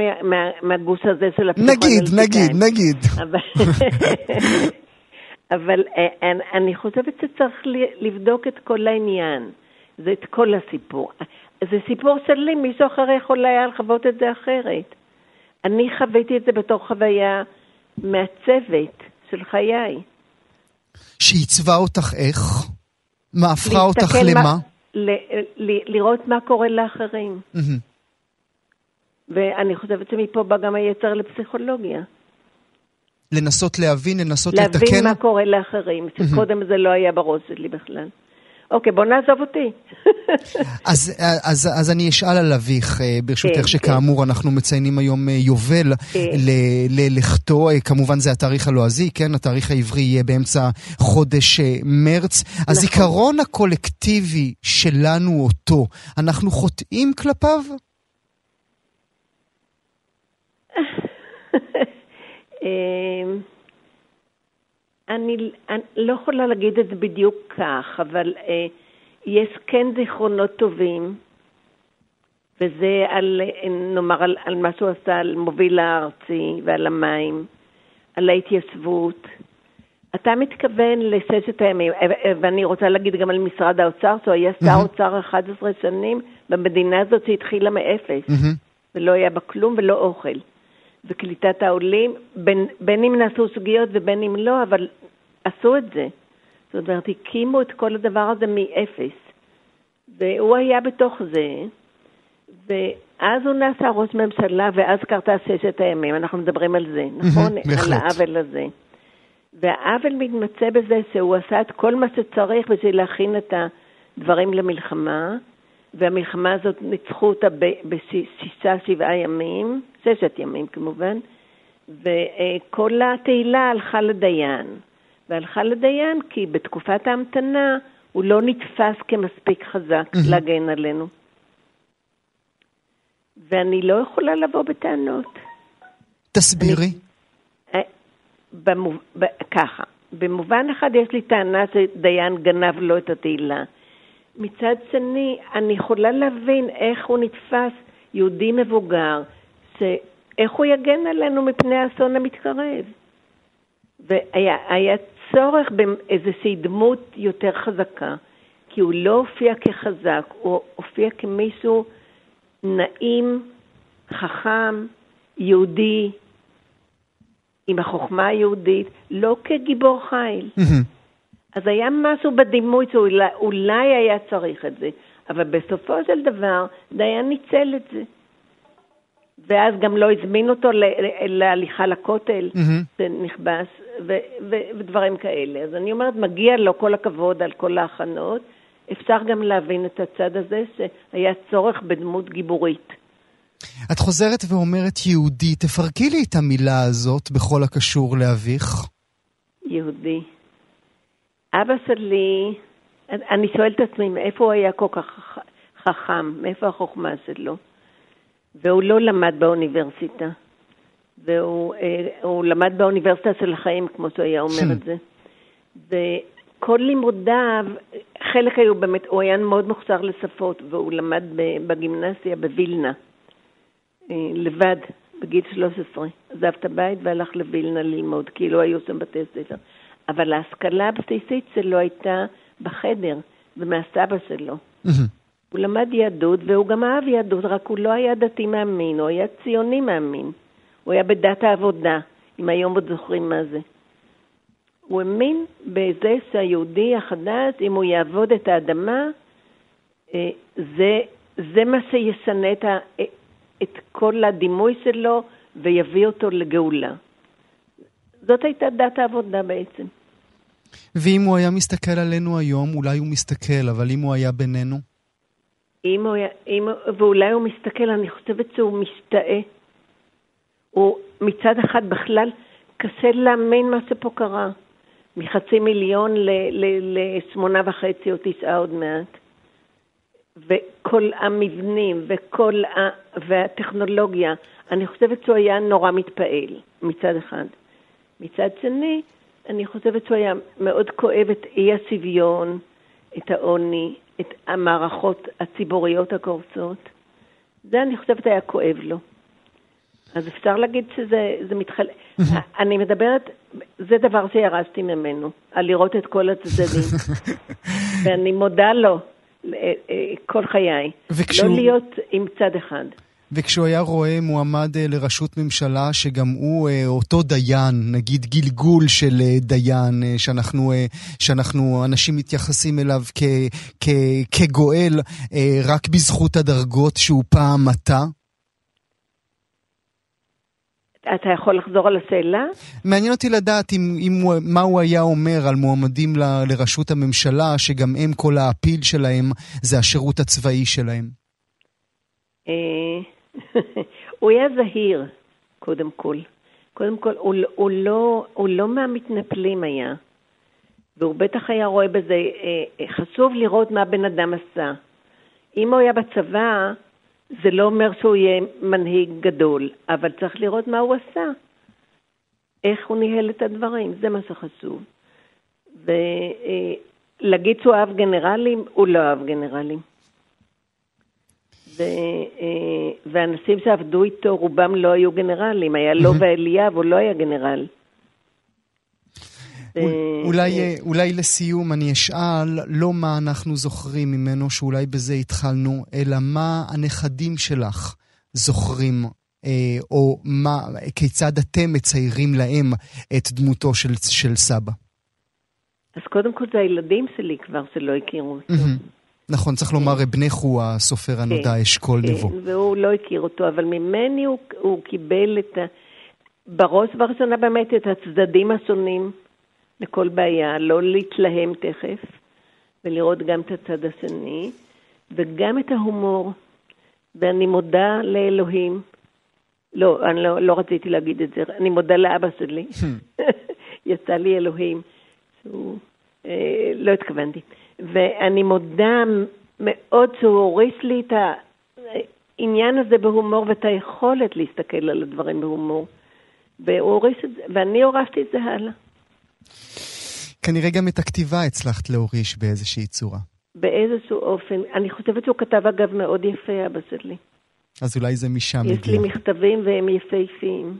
מהגוש הזה של הפסיכואנליטיקאים. נגיד, נגיד, נגיד. אבל אני חושבת שצריך לבדוק את כל העניין, זה את כל הסיפור. זה סיפור שלי, מישהו אחר יכול היה לחוות את זה אחרת. אני חוויתי את זה בתור חוויה מעצבת של חיי. שעיצבה אותך איך? מה הפכה אותך למה? מה, ל, ל, לראות מה קורה לאחרים. Mm-hmm. ואני חושבת שמפה בא גם היצר לפסיכולוגיה. לנסות להבין, לנסות להבין לתקן? להבין מה קורה לאחרים, שקודם mm-hmm. זה לא היה בראש שלי בכלל. אוקיי, בוא נעזוב אותי. אז, אז, אז אני אשאל על אביך, אה, ברשותך, כן, שכאמור כן. אנחנו מציינים היום אה, יובל כן. ללכתו, אה, כמובן זה התאריך הלועזי, כן? התאריך העברי יהיה באמצע חודש מרץ. נכון. הזיכרון הקולקטיבי שלנו אותו, אנחנו חוטאים כלפיו? אני, אני לא יכולה להגיד את זה בדיוק כך, אבל אה, יש כן זיכרונות טובים, וזה על, נאמר, על, על מה שהוא עשה, על מוביל הארצי ועל המים, על ההתיישבות. אתה מתכוון לששת הימים, ואני רוצה להגיד גם על משרד האוצר, שהוא היה שר. אוצר 11 שנים במדינה הזאת שהתחילה מאפס. ולא היה בה כלום ולא אוכל. וקליטת העולים, בין, בין אם נעשו סוגיות ובין אם לא, אבל עשו את זה. זאת אומרת, הקימו את כל הדבר הזה מאפס. והוא היה בתוך זה, ואז הוא נעשה ראש ממשלה, ואז קרתה ששת הימים, אנחנו מדברים על זה, נכון? בהחלט. על העוול הזה. והעוול מתמצא בזה שהוא עשה את כל מה שצריך בשביל להכין את הדברים למלחמה, והמלחמה הזאת ניצחו אותה בשישה, שבעה ימים, ששת ימים כמובן, וכל התהילה הלכה לדיין. והלכה לדיין כי בתקופת ההמתנה הוא לא נתפס כמספיק חזק. להגן עלינו. ואני לא יכולה לבוא בטענות. תסבירי. אני, אה, במוב... ככה, במובן אחד יש לי טענה שדיין גנב לו את התהילה. מצד שני, אני יכולה להבין איך הוא נתפס, יהודי מבוגר, שאיך הוא יגן עלינו מפני האסון המתקרב. והיה צורך באיזושהי דמות יותר חזקה, כי הוא לא הופיע כחזק, הוא הופיע כמישהו נעים, חכם, יהודי, עם החוכמה היהודית, לא כגיבור חיל. אז היה משהו בדימוי שאולי היה צריך את זה, אבל בסופו של דבר דיין ניצל את זה. ואז גם לא הזמין אותו להליכה לכותל. זה נכבש, ו- ו- ודברים כאלה. אז אני אומרת, מגיע לו כל הכבוד על כל ההכנות. אפשר גם להבין את הצד הזה שהיה צורך בדמות גיבורית. את חוזרת ואומרת יהודי, תפרקי לי את המילה הזאת בכל הקשור לאביך. יהודי. אבא שלי, אני שואלת את עצמי, מאיפה הוא היה כל כך חכם? מאיפה החוכמה שלו? והוא לא למד באוניברסיטה. והוא אה, למד באוניברסיטה של החיים, כמו שהוא היה אומר את זה. וכל לימודיו, חלק היו באמת, הוא היה מאוד מוכשר לשפות, והוא למד בגימנסיה בווילנה, אה, לבד, בגיל 13. עזב את הבית והלך לווילנה ללמוד, כי לא היו שם בתי ספר. אבל ההשכלה הבסיסית שלו הייתה בחדר, ומהסבא שלו. הוא למד יהדות, והוא גם אהב יהדות, רק הוא לא היה דתי מאמין, הוא היה ציוני מאמין. הוא היה בדת העבודה, אם היום עוד זוכרים מה זה. הוא האמין בזה שהיהודי החדש, אם הוא יעבוד את האדמה, אה, זה, זה מה שישנה את, ה, את כל הדימוי שלו ויביא אותו לגאולה. זאת הייתה דת העבודה בעצם. ואם הוא היה מסתכל עלינו היום, אולי הוא מסתכל, אבל אם הוא היה בינינו? אם הוא היה, אם, ואולי הוא מסתכל, אני חושבת שהוא משתאה. הוא מצד אחד בכלל קשה להאמין מה שפה קרה. מחצי מיליון לשמונה וחצי או תשעה עוד מעט. וכל המבנים וכל ה... והטכנולוגיה, אני חושבת שהוא היה נורא מתפעל מצד אחד. מצד שני, אני חושבת שהוא היה מאוד כואב את אי השוויון, את העוני, את המערכות הציבוריות הקורסות. זה אני חושבת היה כואב לו. אז אפשר להגיד שזה מתחלק. אני מדברת, זה דבר שירשתי ממנו, על לראות את כל הצדדים. ואני מודה לו אה, אה, כל חיי. וכשהוא... לא להיות עם צד אחד. וכשהוא היה רואה מועמד אה, לראשות ממשלה שגם הוא אותו דיין, נגיד גלגול של דיין, שאנחנו, שאנחנו אנשים מתייחסים אליו כ, כ, כגואל רק בזכות הדרגות שהוא פעם מטה? אתה יכול לחזור על השאלה? מעניין אותי לדעת אם, אם, מה הוא היה אומר על מועמדים ל, לראשות הממשלה, שגם הם, כל האפיל שלהם זה השירות הצבאי שלהם. אה, הוא היה זהיר, קודם כל. קודם כל, הוא, הוא, לא, הוא לא מהמתנפלים היה, והוא בטח היה רואה בזה, אה, חשוב לראות מה בן אדם עשה. אם הוא היה בצבא, זה לא אומר שהוא יהיה מנהיג גדול, אבל צריך לראות מה הוא עשה, איך הוא ניהל את הדברים, זה מה שחשוב. ולהגיד שהוא אהב גנרלים, הוא לא אהב גנרלים. ו, ואנשים שעבדו איתו, רובם לא היו גנרלים. היה לו ואליאב, הוא לא היה גנרל. אולי, אה, אולי לסיום אני אשאל לא מה אנחנו זוכרים ממנו, שאולי בזה התחלנו, אלא מה הנכדים שלך זוכרים, אה, או מה, כיצד אתם מציירים להם את דמותו של, של סבא. אז קודם כל זה הילדים שלי כבר שלא הכירו אותו. נכון, צריך לומר, בנך הוא הסופר הנודע, כן, אשכול כן, נבו. והוא לא הכיר אותו, אבל ממני הוא, הוא קיבל את ה... בראש ובראשונה באמת את הצדדים השונים לכל בעיה, לא להתלהם תכף, ולראות גם את הצד השני, וגם את ההומור. ואני מודה לאלוהים, לא, אני לא, לא רציתי להגיד את זה, אני מודה לאבא שלי, יצא לי אלוהים, שהוא, אה, לא התכוונתי. ואני מודה מאוד שהוא הוריס לי את העניין הזה בהומור ואת היכולת להסתכל על הדברים בהומור. והוא הוריס את זה, ואני הורשתי את זה הלאה. כנראה גם את הכתיבה הצלחת להוריש באיזושהי צורה. באיזשהו אופן. אני חושבת שהוא כתב אגב מאוד יפה, אבא שלי. אז אולי זה משם הגיע. יש לי מכתבים והם יפהפיים.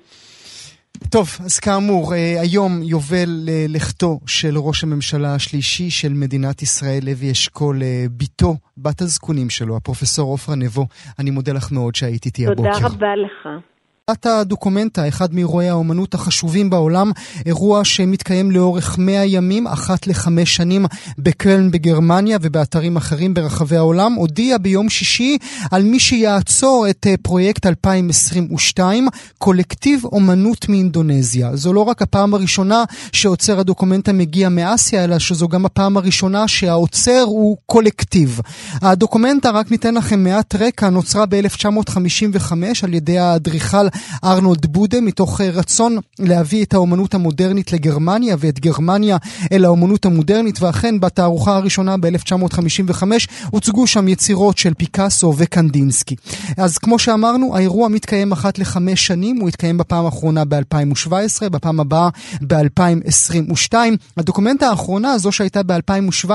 טוב, אז כאמור, אה, היום יובל לכתו של ראש הממשלה השלישי של מדינת ישראל, לוי אשכול, אה, בתו, בת הזקונים שלו, הפרופסור עופרה נבו. אני מודה לך מאוד שהיית איתי הבוקר. תודה רבה לך. את הדוקומנטה, אחד מאירועי האומנות החשובים בעולם, אירוע שמתקיים לאורך 100 ימים, אחת לחמש שנים בקלן בגרמניה ובאתרים אחרים ברחבי העולם, הודיע ביום שישי על מי שיעצור את אה, פרויקט 2022, קולקטיב אומנות מאינדונזיה. זו לא רק הפעם הראשונה שעוצר הדוקומנטה מגיע מאסיה, אלא שזו גם הפעם הראשונה שהעוצר הוא קולקטיב. הדוקומנטה, רק ניתן לכם מעט רקע, נוצרה ב-1955 על ידי האדריכל ארנולד בודה, מתוך אה, רצון להביא את האומנות המודרנית לגרמניה ואת גרמניה אל האומנות המודרנית, ואכן בתערוכה הראשונה ב-1955 הוצגו שם יצירות של פיקאסו וקנדינסקי. אז כמו שאמרנו, האירוע מתקיים אחת לחמש שנים, הוא התקיים בפעם האחרונה ב-2017, בפעם הבאה ב-2022. הדוקומנטה האחרונה, זו שהייתה ב-2017,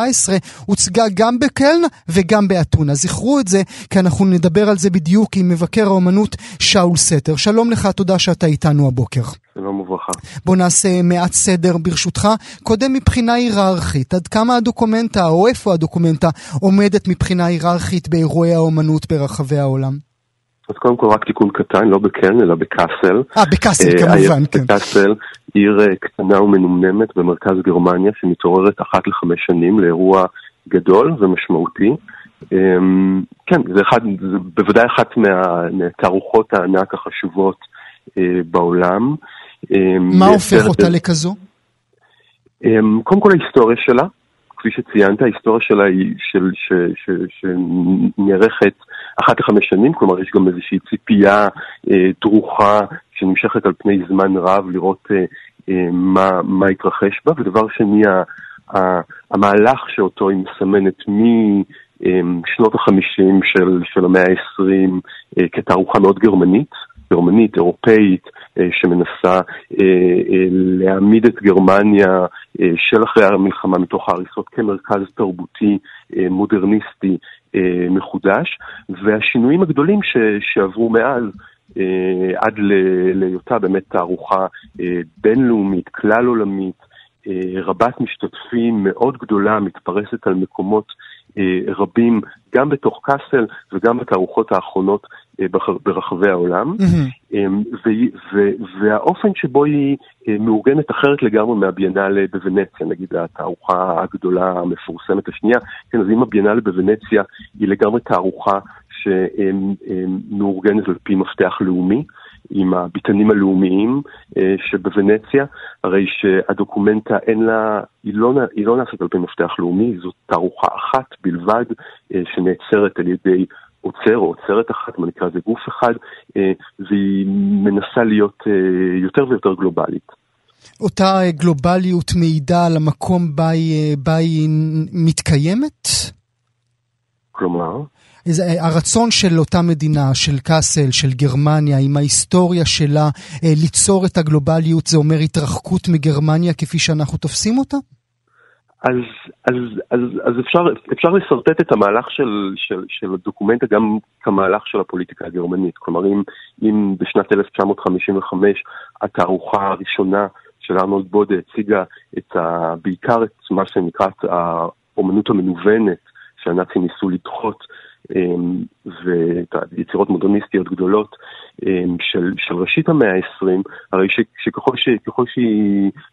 הוצגה גם בקלן וגם באתונה. זכרו את זה, כי אנחנו נדבר על זה בדיוק עם מבקר האומנות שאול סתר. שלום לך, תודה שאתה איתנו הבוקר. שלום וברכה. בוא נעשה מעט סדר ברשותך. קודם מבחינה היררכית, עד כמה הדוקומנטה, או איפה הדוקומנטה, עומדת מבחינה היררכית באירועי האומנות ברחבי העולם? אז קודם כל רק תיקון קטן, לא בקרן אלא בקאסל. אה, בקאסל אה, כמובן, כן. בקאסל, עיר אה, קטנה ומנומנמת במרכז גרמניה שמתעוררת אחת לחמש שנים לאירוע גדול ומשמעותי. אמ, כן, זה, אחד, זה בוודאי אחת מהתערוכות הענק החשובות אה, בעולם. אמ, מה הופך אותה לכזו? אמ, קודם כל ההיסטוריה שלה, כפי שציינת, ההיסטוריה שלה היא של, ש, ש, שנערכת אחת לחמש שנים, כלומר יש גם איזושהי ציפייה אה, דרוכה שנמשכת על פני זמן רב לראות אה, אה, מה, מה התרחש בה, ודבר שני, ה, ה, המהלך שאותו היא מסמנת משנות החמישים של, של המאה העשרים אה, כתערוכה מאוד גרמנית, גרמנית, אירופאית, אה, שמנסה אה, להעמיד את גרמניה של אחרי המלחמה מתוך ההריסות כמרכז תרבותי מודרניסטי מחודש, והשינויים הגדולים ש, שעברו מאז עד להיותה באמת תערוכה בינלאומית, כלל עולמית, רבת משתתפים מאוד גדולה, מתפרסת על מקומות רבים, גם בתוך קאסל וגם בתערוכות האחרונות אה, ברחבי העולם. Mm-hmm. והאופן שבו היא אה, מאורגנת אחרת לגמרי מהביאנלה בוונציה, נגיד התערוכה הגדולה המפורסמת השנייה. כן, אז אם הביאנלה בוונציה היא לגמרי תערוכה שמאורגנת על פי מפתח לאומי. עם הביטנים הלאומיים אה, שבוונציה, הרי שהדוקומנטה אין לה, היא לא, היא לא נעשית על פי מפתח לאומי, זאת תערוכה אחת בלבד אה, שנעצרת על ידי עוצר או עוצרת אחת, מה נקרא לזה גוף אחד, אה, והיא מנסה להיות יותר ויותר גלובלית. אותה גלובליות מעידה על המקום בה היא, בה היא מתקיימת? כלומר? הרצון של אותה מדינה, של קאסל, של גרמניה, עם ההיסטוריה שלה, אה, ליצור את הגלובליות, זה אומר התרחקות מגרמניה כפי שאנחנו תופסים אותה? אז, אז, אז, אז אפשר, אפשר לשרטט את המהלך של, של, של הדוקומנטה גם כמהלך של הפוליטיקה הגרמנית. כלומר, אם, אם בשנת 1955 התערוכה הראשונה של ארנולד בודה הציגה את ה, בעיקר את מה שנקרא האומנות המנוונת שהנאצים ניסו לדחות ויצירות מודרניסטיות גדולות אמ, של, של ראשית המאה ה-20, הרי ש, שככל ש, ככל ש,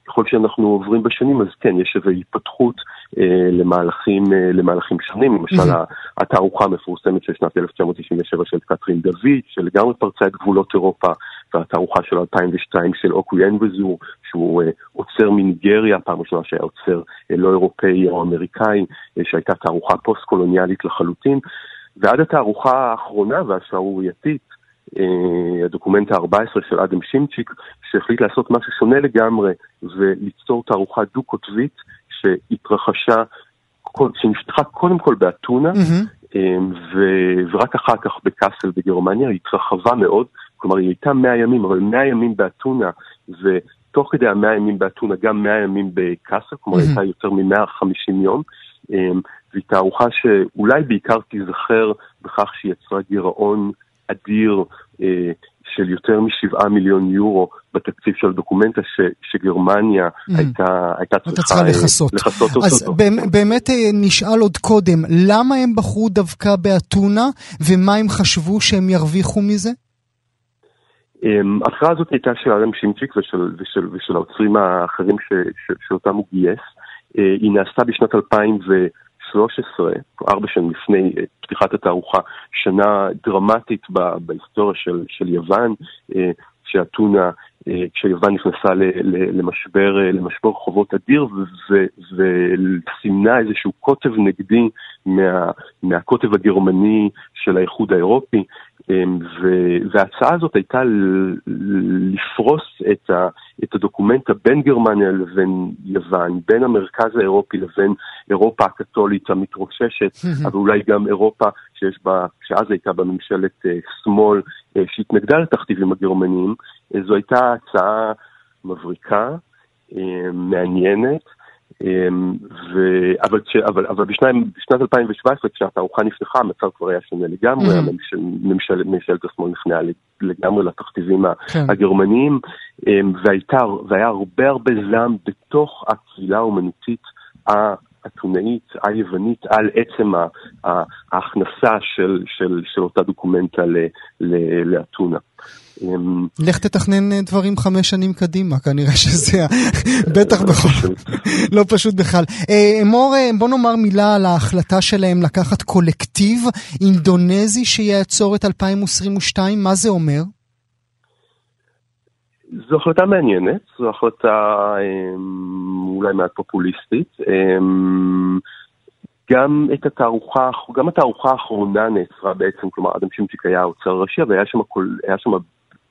ככל שאנחנו עוברים בשנים, אז כן, יש איזו התפתחות אה, למהלכים, אה, למהלכים שונים, למשל mm-hmm. התערוכה המפורסמת של שנת 1997 של קטרין דוד, שלגמרי פרצה את גבולות אירופה, והתערוכה של 2002 של אוקוי אנבזור, שהוא אה, עוצר מניגריה, פעם ראשונה שהיה עוצר אה, לא אירופאי או אמריקאי, אה, שהייתה תערוכה פוסט-קולוניאלית לחלוטין. ועד התערוכה האחרונה והשערורייתית, אה, הדוקומנט ה-14 של אדם שימצ'יק, שהחליט לעשות משהו שונה לגמרי וליצור תערוכה דו-קוטבית שהתרחשה, שנפתחה קודם כל באתונה, mm-hmm. ו- ורק אחר כך בקאסל בגרמניה, היא התרחבה מאוד, כלומר היא הייתה 100 ימים, אבל 100 ימים באתונה, ותוך כדי ה-100 ימים באתונה גם 100 ימים בקאסל, כלומר mm-hmm. הייתה יותר מ-150 יום. והיא תערוכה שאולי בעיקר תיזכר בכך שהיא יצרה גירעון אדיר אה, של יותר משבעה מיליון יורו בתקציב של דוקומנטה ש, שגרמניה mm. הייתה, הייתה צריכה, צריכה אה, לכסות. לכסות אותו. אז אותו. באמת אה, נשאל עוד קודם, למה הם בחרו דווקא באתונה ומה הם חשבו שהם ירוויחו מזה? ההכרעה הזאת הייתה של אדם שימצ'יק ושל, ושל, ושל האוצרים האחרים ש, ש, שאותם הוא גייס. היא נעשתה בשנת 2013, ארבע שנים לפני פתיחת התערוכה, שנה דרמטית בהיסטוריה של, של יוון, שאתונה כשיוון נכנסה למשבר, למשבר חובות אדיר וסימנה איזשהו קוטב נגדי מה, מהקוטב הגרמני של האיחוד האירופי אמ, וההצעה הזאת הייתה לפרוס את, ה, את הדוקומנט הבין גרמניה לבין יוון, בין המרכז האירופי לבין אירופה הקתולית המתרוששת, אבל אולי גם אירופה שיש בה, שאז הייתה בממשלת אה, שמאל אה, שהתנגדה לתכתיבים הגרמניים, אה, זו הייתה הצעה מבריקה, מעניינת. ו... אבל, ש... אבל, אבל. בשנת 2017, כשהתערוכה נפתחה, המצב כבר היה שונה לגמרי, mm. הממשל... ממשל... ממשלת השמאל נכנעה לגמרי לתכתיבים כן. הגרמניים, והייתה... והיה הרבה הרבה זעם בתוך הקהילה האומנותית האתונאית, היוונית, על עצם ההכנסה של, של, של אותה דוקומנטה לאתונה. לך תתכנן אה, דברים חמש שנים קדימה, כנראה שזה בטח בכל... לא פשוט בכלל. אה, מור, אה, בוא נאמר מילה על ההחלטה שלהם לקחת קולקטיב אינדונזי שיעצור את 2022, מה זה אומר? זו החלטה מעניינת, זו החלטה אמ, אולי מעט פופוליסטית. אמ, גם את התערוכה, גם התערוכה האחרונה נעצרה בעצם, כלומר אדם שימציק היה האוצר הראשי, אבל היה שם, כל, היה שם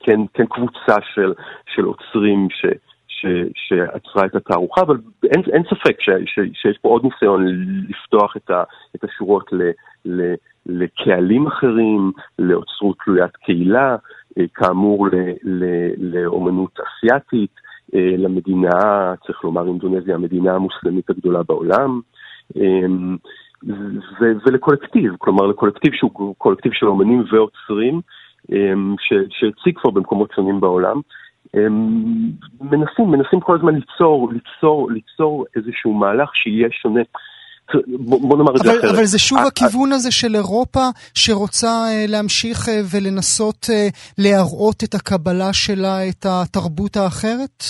כן, כן קבוצה של, של עוצרים ש, ש, שעצרה את התערוכה, אבל אין, אין ספק ש, ש, שיש פה עוד ניסיון לפתוח את, ה, את השורות ל, ל, לקהלים אחרים, לאוצרות תלוית קהילה, אה, כאמור ל, ל, לאומנות אסיאתית, אה, למדינה, צריך לומר אינדונזיה, המדינה המוסלמית הגדולה בעולם. אמ, ו- ולקולקטיב, כלומר לקולקטיב שהוא קולקטיב של אומנים ועוצרים, שהציג כבר במקומות שונים בעולם. מנסים, מנסים כל הזמן ליצור, ליצור, ליצור איזשהו מהלך שיהיה שונה. בוא נאמר את זה אחרת. אבל זה שוב הכיוון הזה של אירופה שרוצה אה, להמשיך אה, ולנסות אה, להראות את הקבלה שלה, את התרבות האחרת?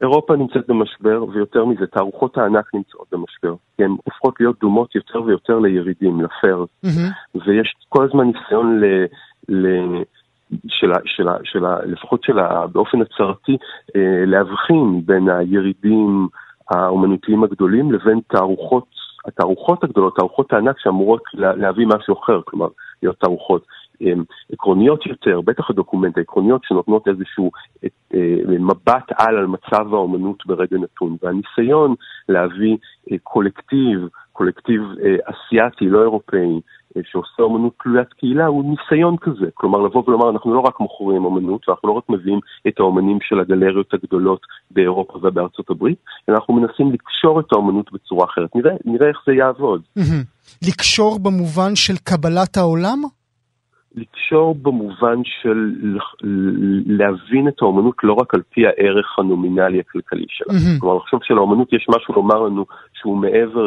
אירופה נמצאת במשבר, ויותר מזה, תערוכות הענק נמצאות במשבר. כי הן הופכות להיות דומות יותר ויותר לירידים. Mm-hmm. ויש כל הזמן ניסיון ל... של, של, של, לפחות שלה, באופן הצהרתי, אה, להבחין בין הירידים האומנותיים הגדולים לבין תערוכות, התערוכות הגדולות, תערוכות הענק שאמורות להביא משהו אחר, כלומר, להיות תערוכות עקרוניות יותר, בטח הדוקומנט, העקרוניות שנותנות איזשהו אה, מבט על על מצב האומנות ברגע נתון. והניסיון להביא אה, קולקטיב, קולקטיב אסיאתי, לא אירופאי, שעושה אומנות תלוית קהילה הוא ניסיון כזה. כלומר, לבוא ולומר, אנחנו לא רק מוכרים אומנות, ואנחנו לא רק מביאים את האומנים של הגלריות הגדולות באירופה ובארצות הברית, אלא אנחנו מנסים לקשור את האומנות בצורה אחרת. נראה, נראה איך זה יעבוד. לקשור במובן של קבלת העולם? לקשור במובן של להבין את האומנות לא רק על פי הערך הנומינלי הכלכלי שלה. Mm-hmm. כלומר, לחשוב שלאומנות יש משהו לומר לנו שהוא מעבר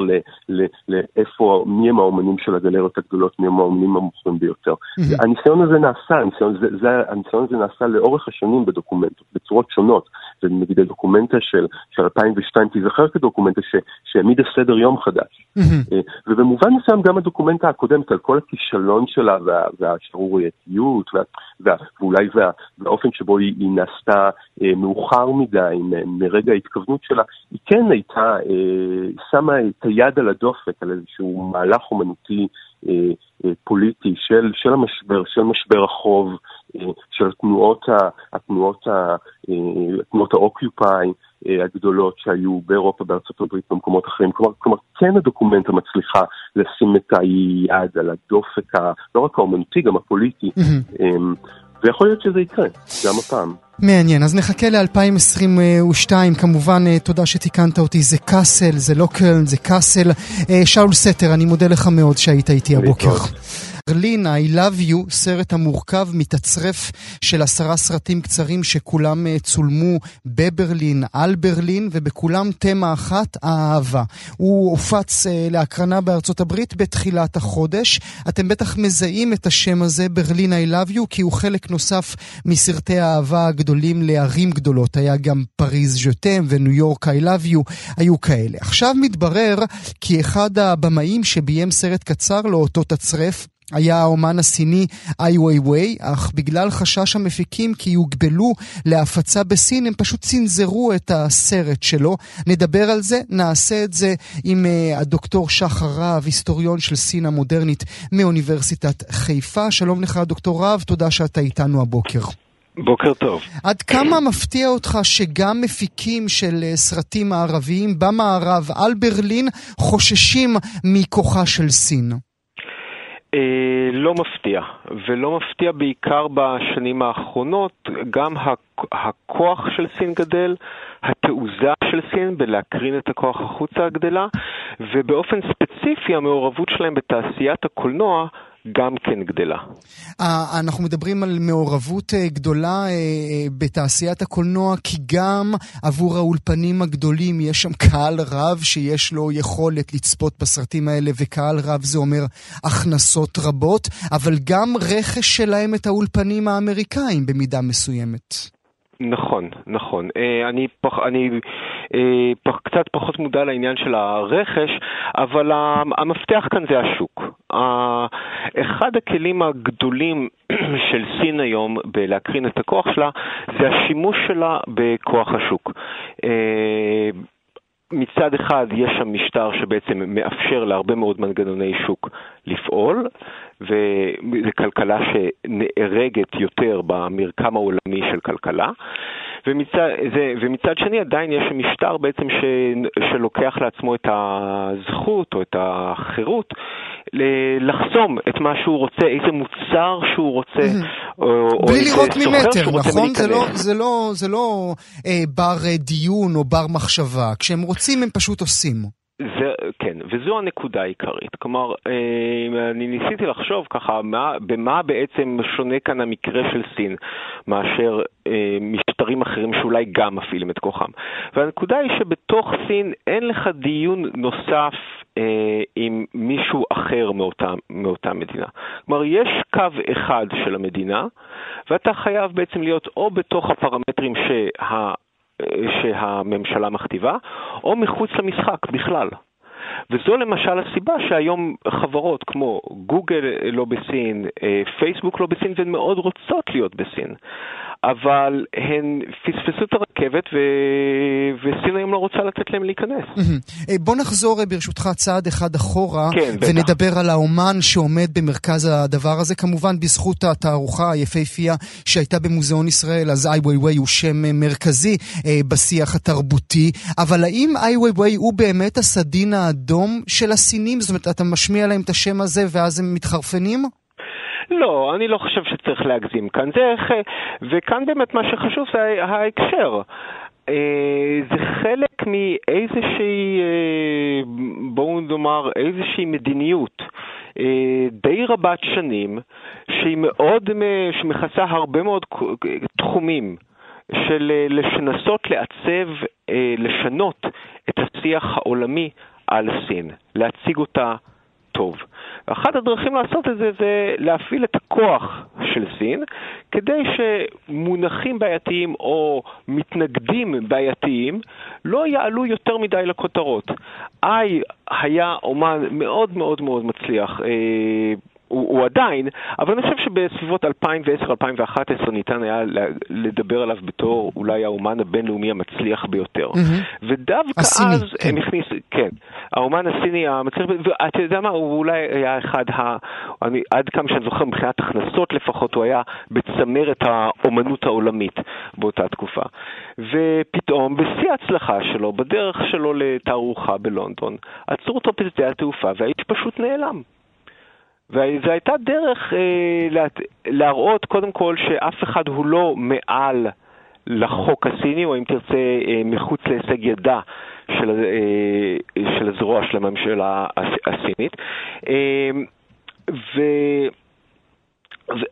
לאיפה, מי הם האומנים של הגלריות הגדולות, מי הם האומנים המוכרים ביותר. Mm-hmm. הניסיון הזה נעשה, הניסיון, זה, זה, הניסיון הזה נעשה לאורך השנים בדוקומנטות, בצורות שונות. ונגיד הדוקומנטה של, של 2002 תיזכר כדוקומנטה שהעמידה סדר יום חדש. Mm-hmm. ובמובן מסוים גם הדוקומנטה הקודמת על כל הכישלון שלה וה, והשערורייתיות וה, וה, ואולי וה, והאופן שבו היא, היא נעשתה אה, מאוחר מדי מרגע ההתכוונות שלה, היא כן הייתה, אה, שמה את היד על הדופק על איזשהו מהלך אומנותי אה, פוליטי של, של המשבר, של משבר החוב, אה, של התנועות, התנועות, התנועות האוקיופאי הגדולות שהיו באירופה, בארצות הברית, במקומות אחרים. כלומר, כלומר, כן הדוקומנטה מצליחה לשים את היד על הדופק, ה, לא רק האומנותי, גם הפוליטי, mm-hmm. ויכול להיות שזה יקרה, גם הפעם. מעניין, אז נחכה ל-2022, כמובן תודה שתיקנת אותי, זה קאסל, זה לא קלן, זה קאסל. שאול סתר, אני מודה לך מאוד שהיית איתי הבוקר. ברלין, I Love You, סרט המורכב מתצרף של עשרה סרטים קצרים שכולם אה, צולמו בברלין, על ברלין, ובכולם תמה אחת, האהבה. הוא הופץ אה, להקרנה בארצות הברית בתחילת החודש. אתם בטח מזהים את השם הזה, ברלין I Love You, כי הוא חלק נוסף מסרטי האהבה הגדולים לערים גדולות. היה גם פריז ז'וטם וניו יורק I Love You, היו כאלה. עכשיו מתברר כי אחד הבמאים שביים סרט קצר לאותו תצרף, היה האומן הסיני איי ווי ווי, אך בגלל חשש המפיקים כי יוגבלו להפצה בסין, הם פשוט צנזרו את הסרט שלו. נדבר על זה, נעשה את זה עם uh, הדוקטור שחר רהב, היסטוריון של סין המודרנית מאוניברסיטת חיפה. שלום לך דוקטור רהב, תודה שאתה איתנו הבוקר. בוקר טוב. עד כמה מפתיע אותך שגם מפיקים של אה, סרטים מערביים במערב על ברלין חוששים מכוחה של סין? אה, לא מפתיע, ולא מפתיע בעיקר בשנים האחרונות, גם הכוח של סין גדל, התעוזה של סין בלהקרין את הכוח החוצה גדלה, ובאופן ספציפי המעורבות שלהם בתעשיית הקולנוע גם כן גדלה. אה, אנחנו מדברים על מעורבות אה, גדולה אה, בתעשיית הקולנוע, כי גם עבור האולפנים הגדולים יש שם קהל רב שיש לו יכולת לצפות בסרטים האלה, וקהל רב זה אומר הכנסות רבות, אבל גם רכש שלהם את האולפנים האמריקאים במידה מסוימת. נכון, נכון. אני, פח, אני אה, פח, קצת פחות מודע לעניין של הרכש, אבל המפתח כאן זה השוק. אחד הכלים הגדולים של סין היום בלהקרין את הכוח שלה זה השימוש שלה בכוח השוק. אה, מצד אחד יש שם משטר שבעצם מאפשר להרבה מאוד מנגנוני שוק לפעול, וזו כלכלה שנהרגת יותר במרקם העולמי של כלכלה. ומצד, זה, ומצד שני עדיין יש משטר בעצם ש, שלוקח לעצמו את הזכות או את החירות לחסום את מה שהוא רוצה, איזה מוצר שהוא רוצה. או, סוחר שהוא ממטר, נכון? זה לא, זה לא, זה לא אה, בר דיון או בר מחשבה, כשהם רוצים הם פשוט עושים. זה, כן, וזו הנקודה העיקרית. כלומר, אה, אני ניסיתי לחשוב ככה, מה, במה בעצם שונה כאן המקרה של סין מאשר אה, משטרים אחרים שאולי גם מפעילים את כוחם. והנקודה היא שבתוך סין אין לך דיון נוסף אה, עם מישהו אחר מאותה, מאותה מדינה. כלומר, יש קו אחד של המדינה, ואתה חייב בעצם להיות או בתוך הפרמטרים שה... שהממשלה מכתיבה, או מחוץ למשחק בכלל. וזו למשל הסיבה שהיום חברות כמו גוגל לא בסין, אה, פייסבוק לא בסין, והן מאוד רוצות להיות בסין. אבל הן פספסו את הרכבת ו... וסין היום לא רוצה לתת להם להיכנס. אה, בוא נחזור אה, ברשותך צעד אחד אחורה, כן, ונדבר על האומן שעומד במרכז הדבר הזה, כמובן בזכות התערוכה היפהפייה שהייתה במוזיאון ישראל, אז איי ווי ווי הוא שם אה, מרכזי בשיח התרבותי, אבל האם איי ווי ווי הוא באמת הסדין האדום של הסינים? זאת אומרת, אתה משמיע להם את השם הזה ואז הם מתחרפנים? לא, אני לא חושב שצריך להגזים כאן. זה, וכאן באמת מה שחשוב זה ההקשר. אה, זה חלק מאיזושהי, אה, בואו נאמר, איזושהי מדיניות אה, די רבת שנים, שהיא מאוד, שמכסה הרבה מאוד תחומים. של לנסות לעצב, לשנות את השיח העולמי על סין, להציג אותה טוב. אחת הדרכים לעשות את זה זה להפעיל את הכוח של סין כדי שמונחים בעייתיים או מתנגדים בעייתיים לא יעלו יותר מדי לכותרות. איי היה אומן מאוד מאוד מאוד מצליח. הוא, הוא עדיין, אבל אני חושב שבסביבות 2010-2011 ניתן היה לדבר עליו בתור אולי האומן הבינלאומי המצליח ביותר. Mm-hmm. ודווקא הסיני, אז כן. הם הכניסו, כן, האומן הסיני המצליח, ואתה יודע מה, הוא אולי היה אחד, ה, אני, עד כמה שאני זוכר מבחינת הכנסות לפחות, הוא היה בצמרת האומנות העולמית באותה תקופה. ופתאום, בשיא ההצלחה שלו, בדרך שלו לתערוכה בלונדון, עצרו אותו בשדה התעופה והאיש פשוט נעלם. וזו הייתה דרך אה, לה, להראות קודם כל שאף אחד הוא לא מעל לחוק הסיני, או אם תרצה, אה, מחוץ להישג ידה של, אה, של הזרוע של הממשלה הסינית. אה, ו...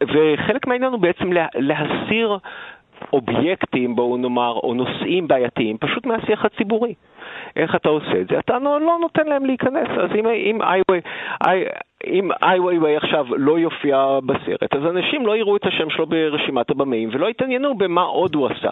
וחלק מהעניין הוא בעצם להסיר אובייקטים, בואו נאמר, או נושאים בעייתיים, פשוט מהשיח הציבורי. איך אתה עושה את זה? אתה לא, לא נותן להם להיכנס. אז אם, אם אם איי ווי עכשיו לא יופיע בסרט, אז אנשים לא יראו את השם שלו ברשימת הבמאים ולא יתעניינו במה עוד הוא עשה.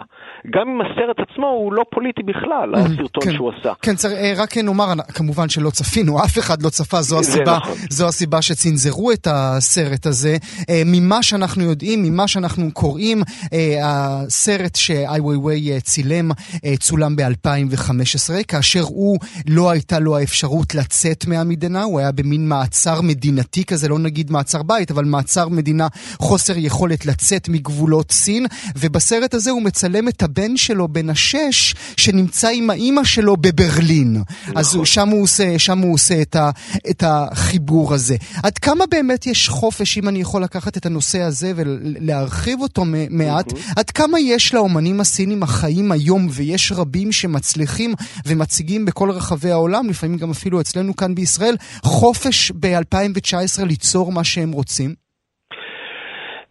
גם אם הסרט עצמו הוא לא פוליטי בכלל, mm-hmm. הסרטון כן, שהוא עשה. כן, צר, אה, רק נאמר, כמובן שלא צפינו, אף אחד לא צפה, זו הסיבה, נכון. זו הסיבה שצנזרו את הסרט הזה. אה, ממה שאנחנו יודעים, ממה שאנחנו קוראים, אה, הסרט שאיי ווי ווי צילם צולם ב-2015, כאשר הוא לא הייתה לו האפשרות לצאת מהמדינה, הוא היה במין מעצר מדינה. מדינתי כזה, לא נגיד מעצר בית, אבל מעצר מדינה, חוסר יכולת לצאת מגבולות סין, ובסרט הזה הוא מצלם את הבן שלו בן השש, שנמצא עם האימא שלו בברלין. נכון. אז שם הוא עושה, שם הוא עושה את, ה, את החיבור הזה. עד כמה באמת יש חופש, אם אני יכול לקחת את הנושא הזה ולהרחיב אותו מעט, עד כמה יש לאומנים הסינים החיים היום, ויש רבים שמצליחים ומציגים בכל רחבי העולם, לפעמים גם אפילו אצלנו כאן בישראל, חופש ב-2000 2019 ליצור מה שהם רוצים?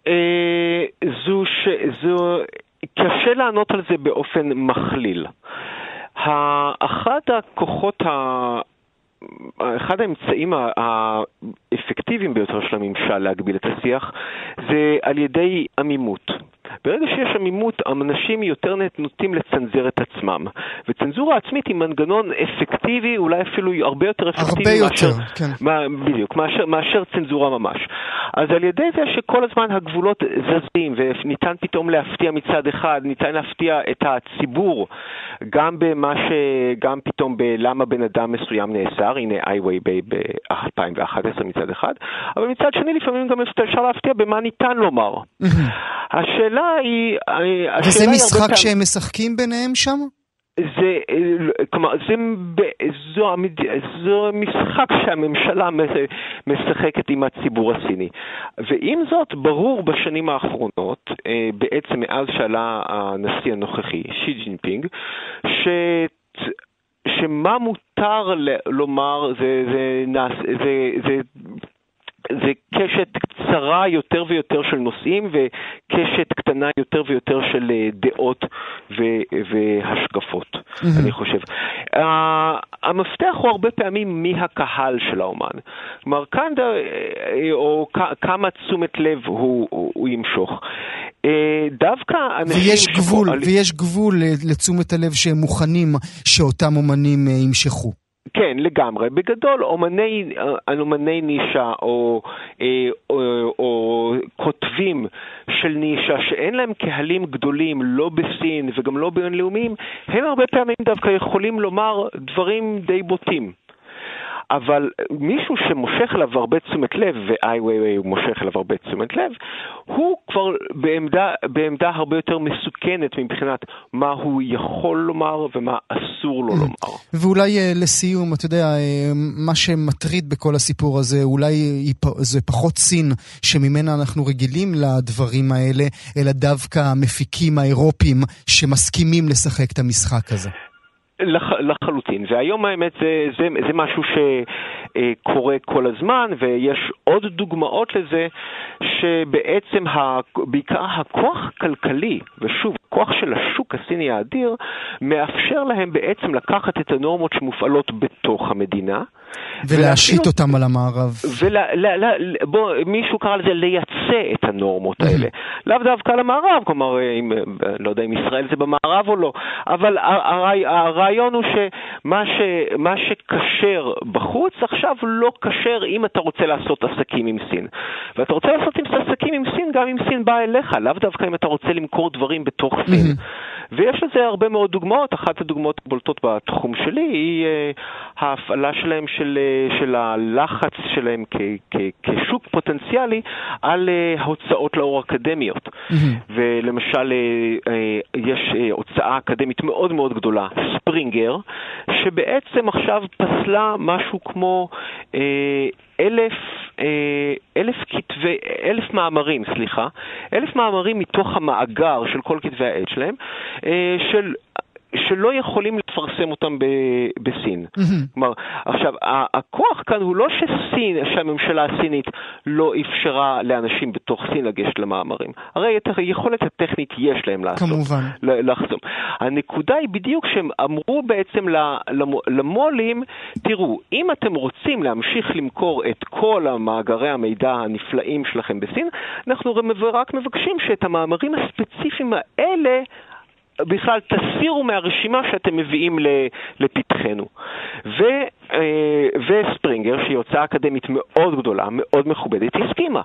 אה, זו ש... זו... קשה לענות על זה באופן מכליל. אחד הכוחות ה... אחד האמצעים האפקטיביים ביותר של הממשל להגביל את השיח זה על ידי עמימות. ברגע שיש עמימות, אנשים יותר נוטים לצנזר את עצמם. וצנזורה עצמית היא מנגנון אפקטיבי, אולי אפילו הרבה יותר אפקטיבי הרבה מאשר, יותר, כן. מה, בדיוק, מאשר, מאשר צנזורה ממש. אז על ידי זה שכל הזמן הגבולות זזים, וניתן פתאום להפתיע מצד אחד, ניתן להפתיע את הציבור, גם במה ש... גם פתאום בלמה בן אדם מסוים נאסר, הנה איי-ווי ב-2011 מצד אחד, אבל מצד שני לפעמים גם אפשר להפתיע במה ניתן לומר. השאלה היא... השאלה וזה משחק שהם משחקים ביניהם שם? זה, כלומר, זה, זו, זו משחק שהממשלה משחקת עם הציבור הסיני. ועם זאת, ברור בשנים האחרונות, אה, בעצם מאז שעלה הנשיא הנוכחי, שי ג'ינפינג, ש... שמה מותר לומר זה, זה, זה, זה, זה זה קשת קצרה יותר ויותר של נושאים וקשת קטנה יותר ויותר של אה, דעות והשקפות, mm-hmm. אני חושב. Uh, המפתח הוא הרבה פעמים מי הקהל של האומן. כלומר, כאן, אה, או כמה תשומת לב הוא, הוא, הוא ימשוך. Uh, דווקא אנשים... ויש גבול, שפועל... ויש גבול לתשומת הלב שהם מוכנים שאותם אומנים ימשכו. כן, לגמרי. בגדול, אומני, אה, אומני נישה או, אה, או, או, או כותבים של נישה שאין להם קהלים גדולים, לא בסין וגם לא בינלאומיים, הם הרבה פעמים דווקא יכולים לומר דברים די בוטים. אבל מישהו שמושך אליו הרבה תשומת לב, ואיי ווי ווי הוא מושך אליו הרבה תשומת לב, הוא כבר בעמדה, בעמדה הרבה יותר מסוכנת מבחינת מה הוא יכול לומר ומה אסור לו לומר. ואולי אה, לסיום, אתה יודע, אה, מה שמטריד בכל הסיפור הזה, אולי זה פחות סין שממנה אנחנו רגילים לדברים האלה, אלא דווקא המפיקים האירופים שמסכימים לשחק את המשחק הזה. לח, לחלוטין, והיום האמת זה, זה, זה משהו שקורה כל הזמן, ויש עוד דוגמאות לזה, שבעצם ה, בעיקר הכוח הכלכלי, ושוב, הכוח של השוק הסיני האדיר, מאפשר להם בעצם לקחת את הנורמות שמופעלות בתוך המדינה, ולהשית אותם על המערב. בוא, מישהו קרא לזה לייצא את הנורמות האלה. לאו דווקא על המערב, כלומר, אם, לא יודע אם ישראל זה במערב או לא, אבל הרעיון הוא שמה שכשר בחוץ עכשיו לא כשר אם אתה רוצה לעשות עסקים עם סין. ואתה רוצה לעשות עסקים עם סין גם אם סין באה אליך, לאו דווקא אם אתה רוצה למכור דברים בתוך סין. ויש לזה הרבה מאוד דוגמאות, אחת הדוגמאות הבולטות בתחום שלי היא uh, ההפעלה שלהם של, uh, של הלחץ שלהם כ, כ, כשוק פוטנציאלי על uh, הוצאות לאור אקדמיות. Mm-hmm. ולמשל, uh, יש הוצאה אקדמית מאוד מאוד גדולה, ספרינגר, שבעצם עכשיו פסלה משהו כמו אלף, אה, אלף כתבי, אלף מאמרים, סליחה, אלף מאמרים מתוך המאגר של כל כתבי העת שלהם, אה, של שלא יכולים לפרסם אותם ב- בסין. Mm-hmm. כלומר, עכשיו, הכוח כאן הוא לא שסין, שהממשלה הסינית לא אפשרה לאנשים בתוך סין לגשת למאמרים. הרי את היכולת הטכנית יש להם לעשות. כמובן. לחסום. הנקודה היא בדיוק שהם אמרו בעצם למו"לים, תראו, אם אתם רוצים להמשיך למכור את כל המאגרי המידע הנפלאים שלכם בסין, אנחנו רק מבקשים שאת המאמרים הספציפיים האלה בכלל תסירו מהרשימה שאתם מביאים לפתחנו. ו, אה, וספרינגר, שהיא הוצאה אקדמית מאוד גדולה, מאוד מכובדת, הסכימה.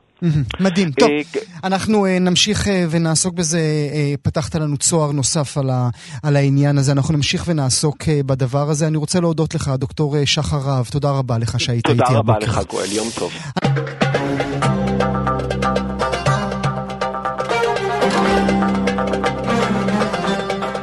מדהים. טוב, אה, אנחנו אה, נמשיך ונעסוק בזה. פתחת לנו צוהר נוסף על, ה, על העניין הזה. אנחנו נמשיך ונעסוק בדבר הזה. אני רוצה להודות לך, דוקטור שחר רהב. תודה רבה לך שהיית איתי הבוקר. תודה רבה לך, גואל. יום טוב.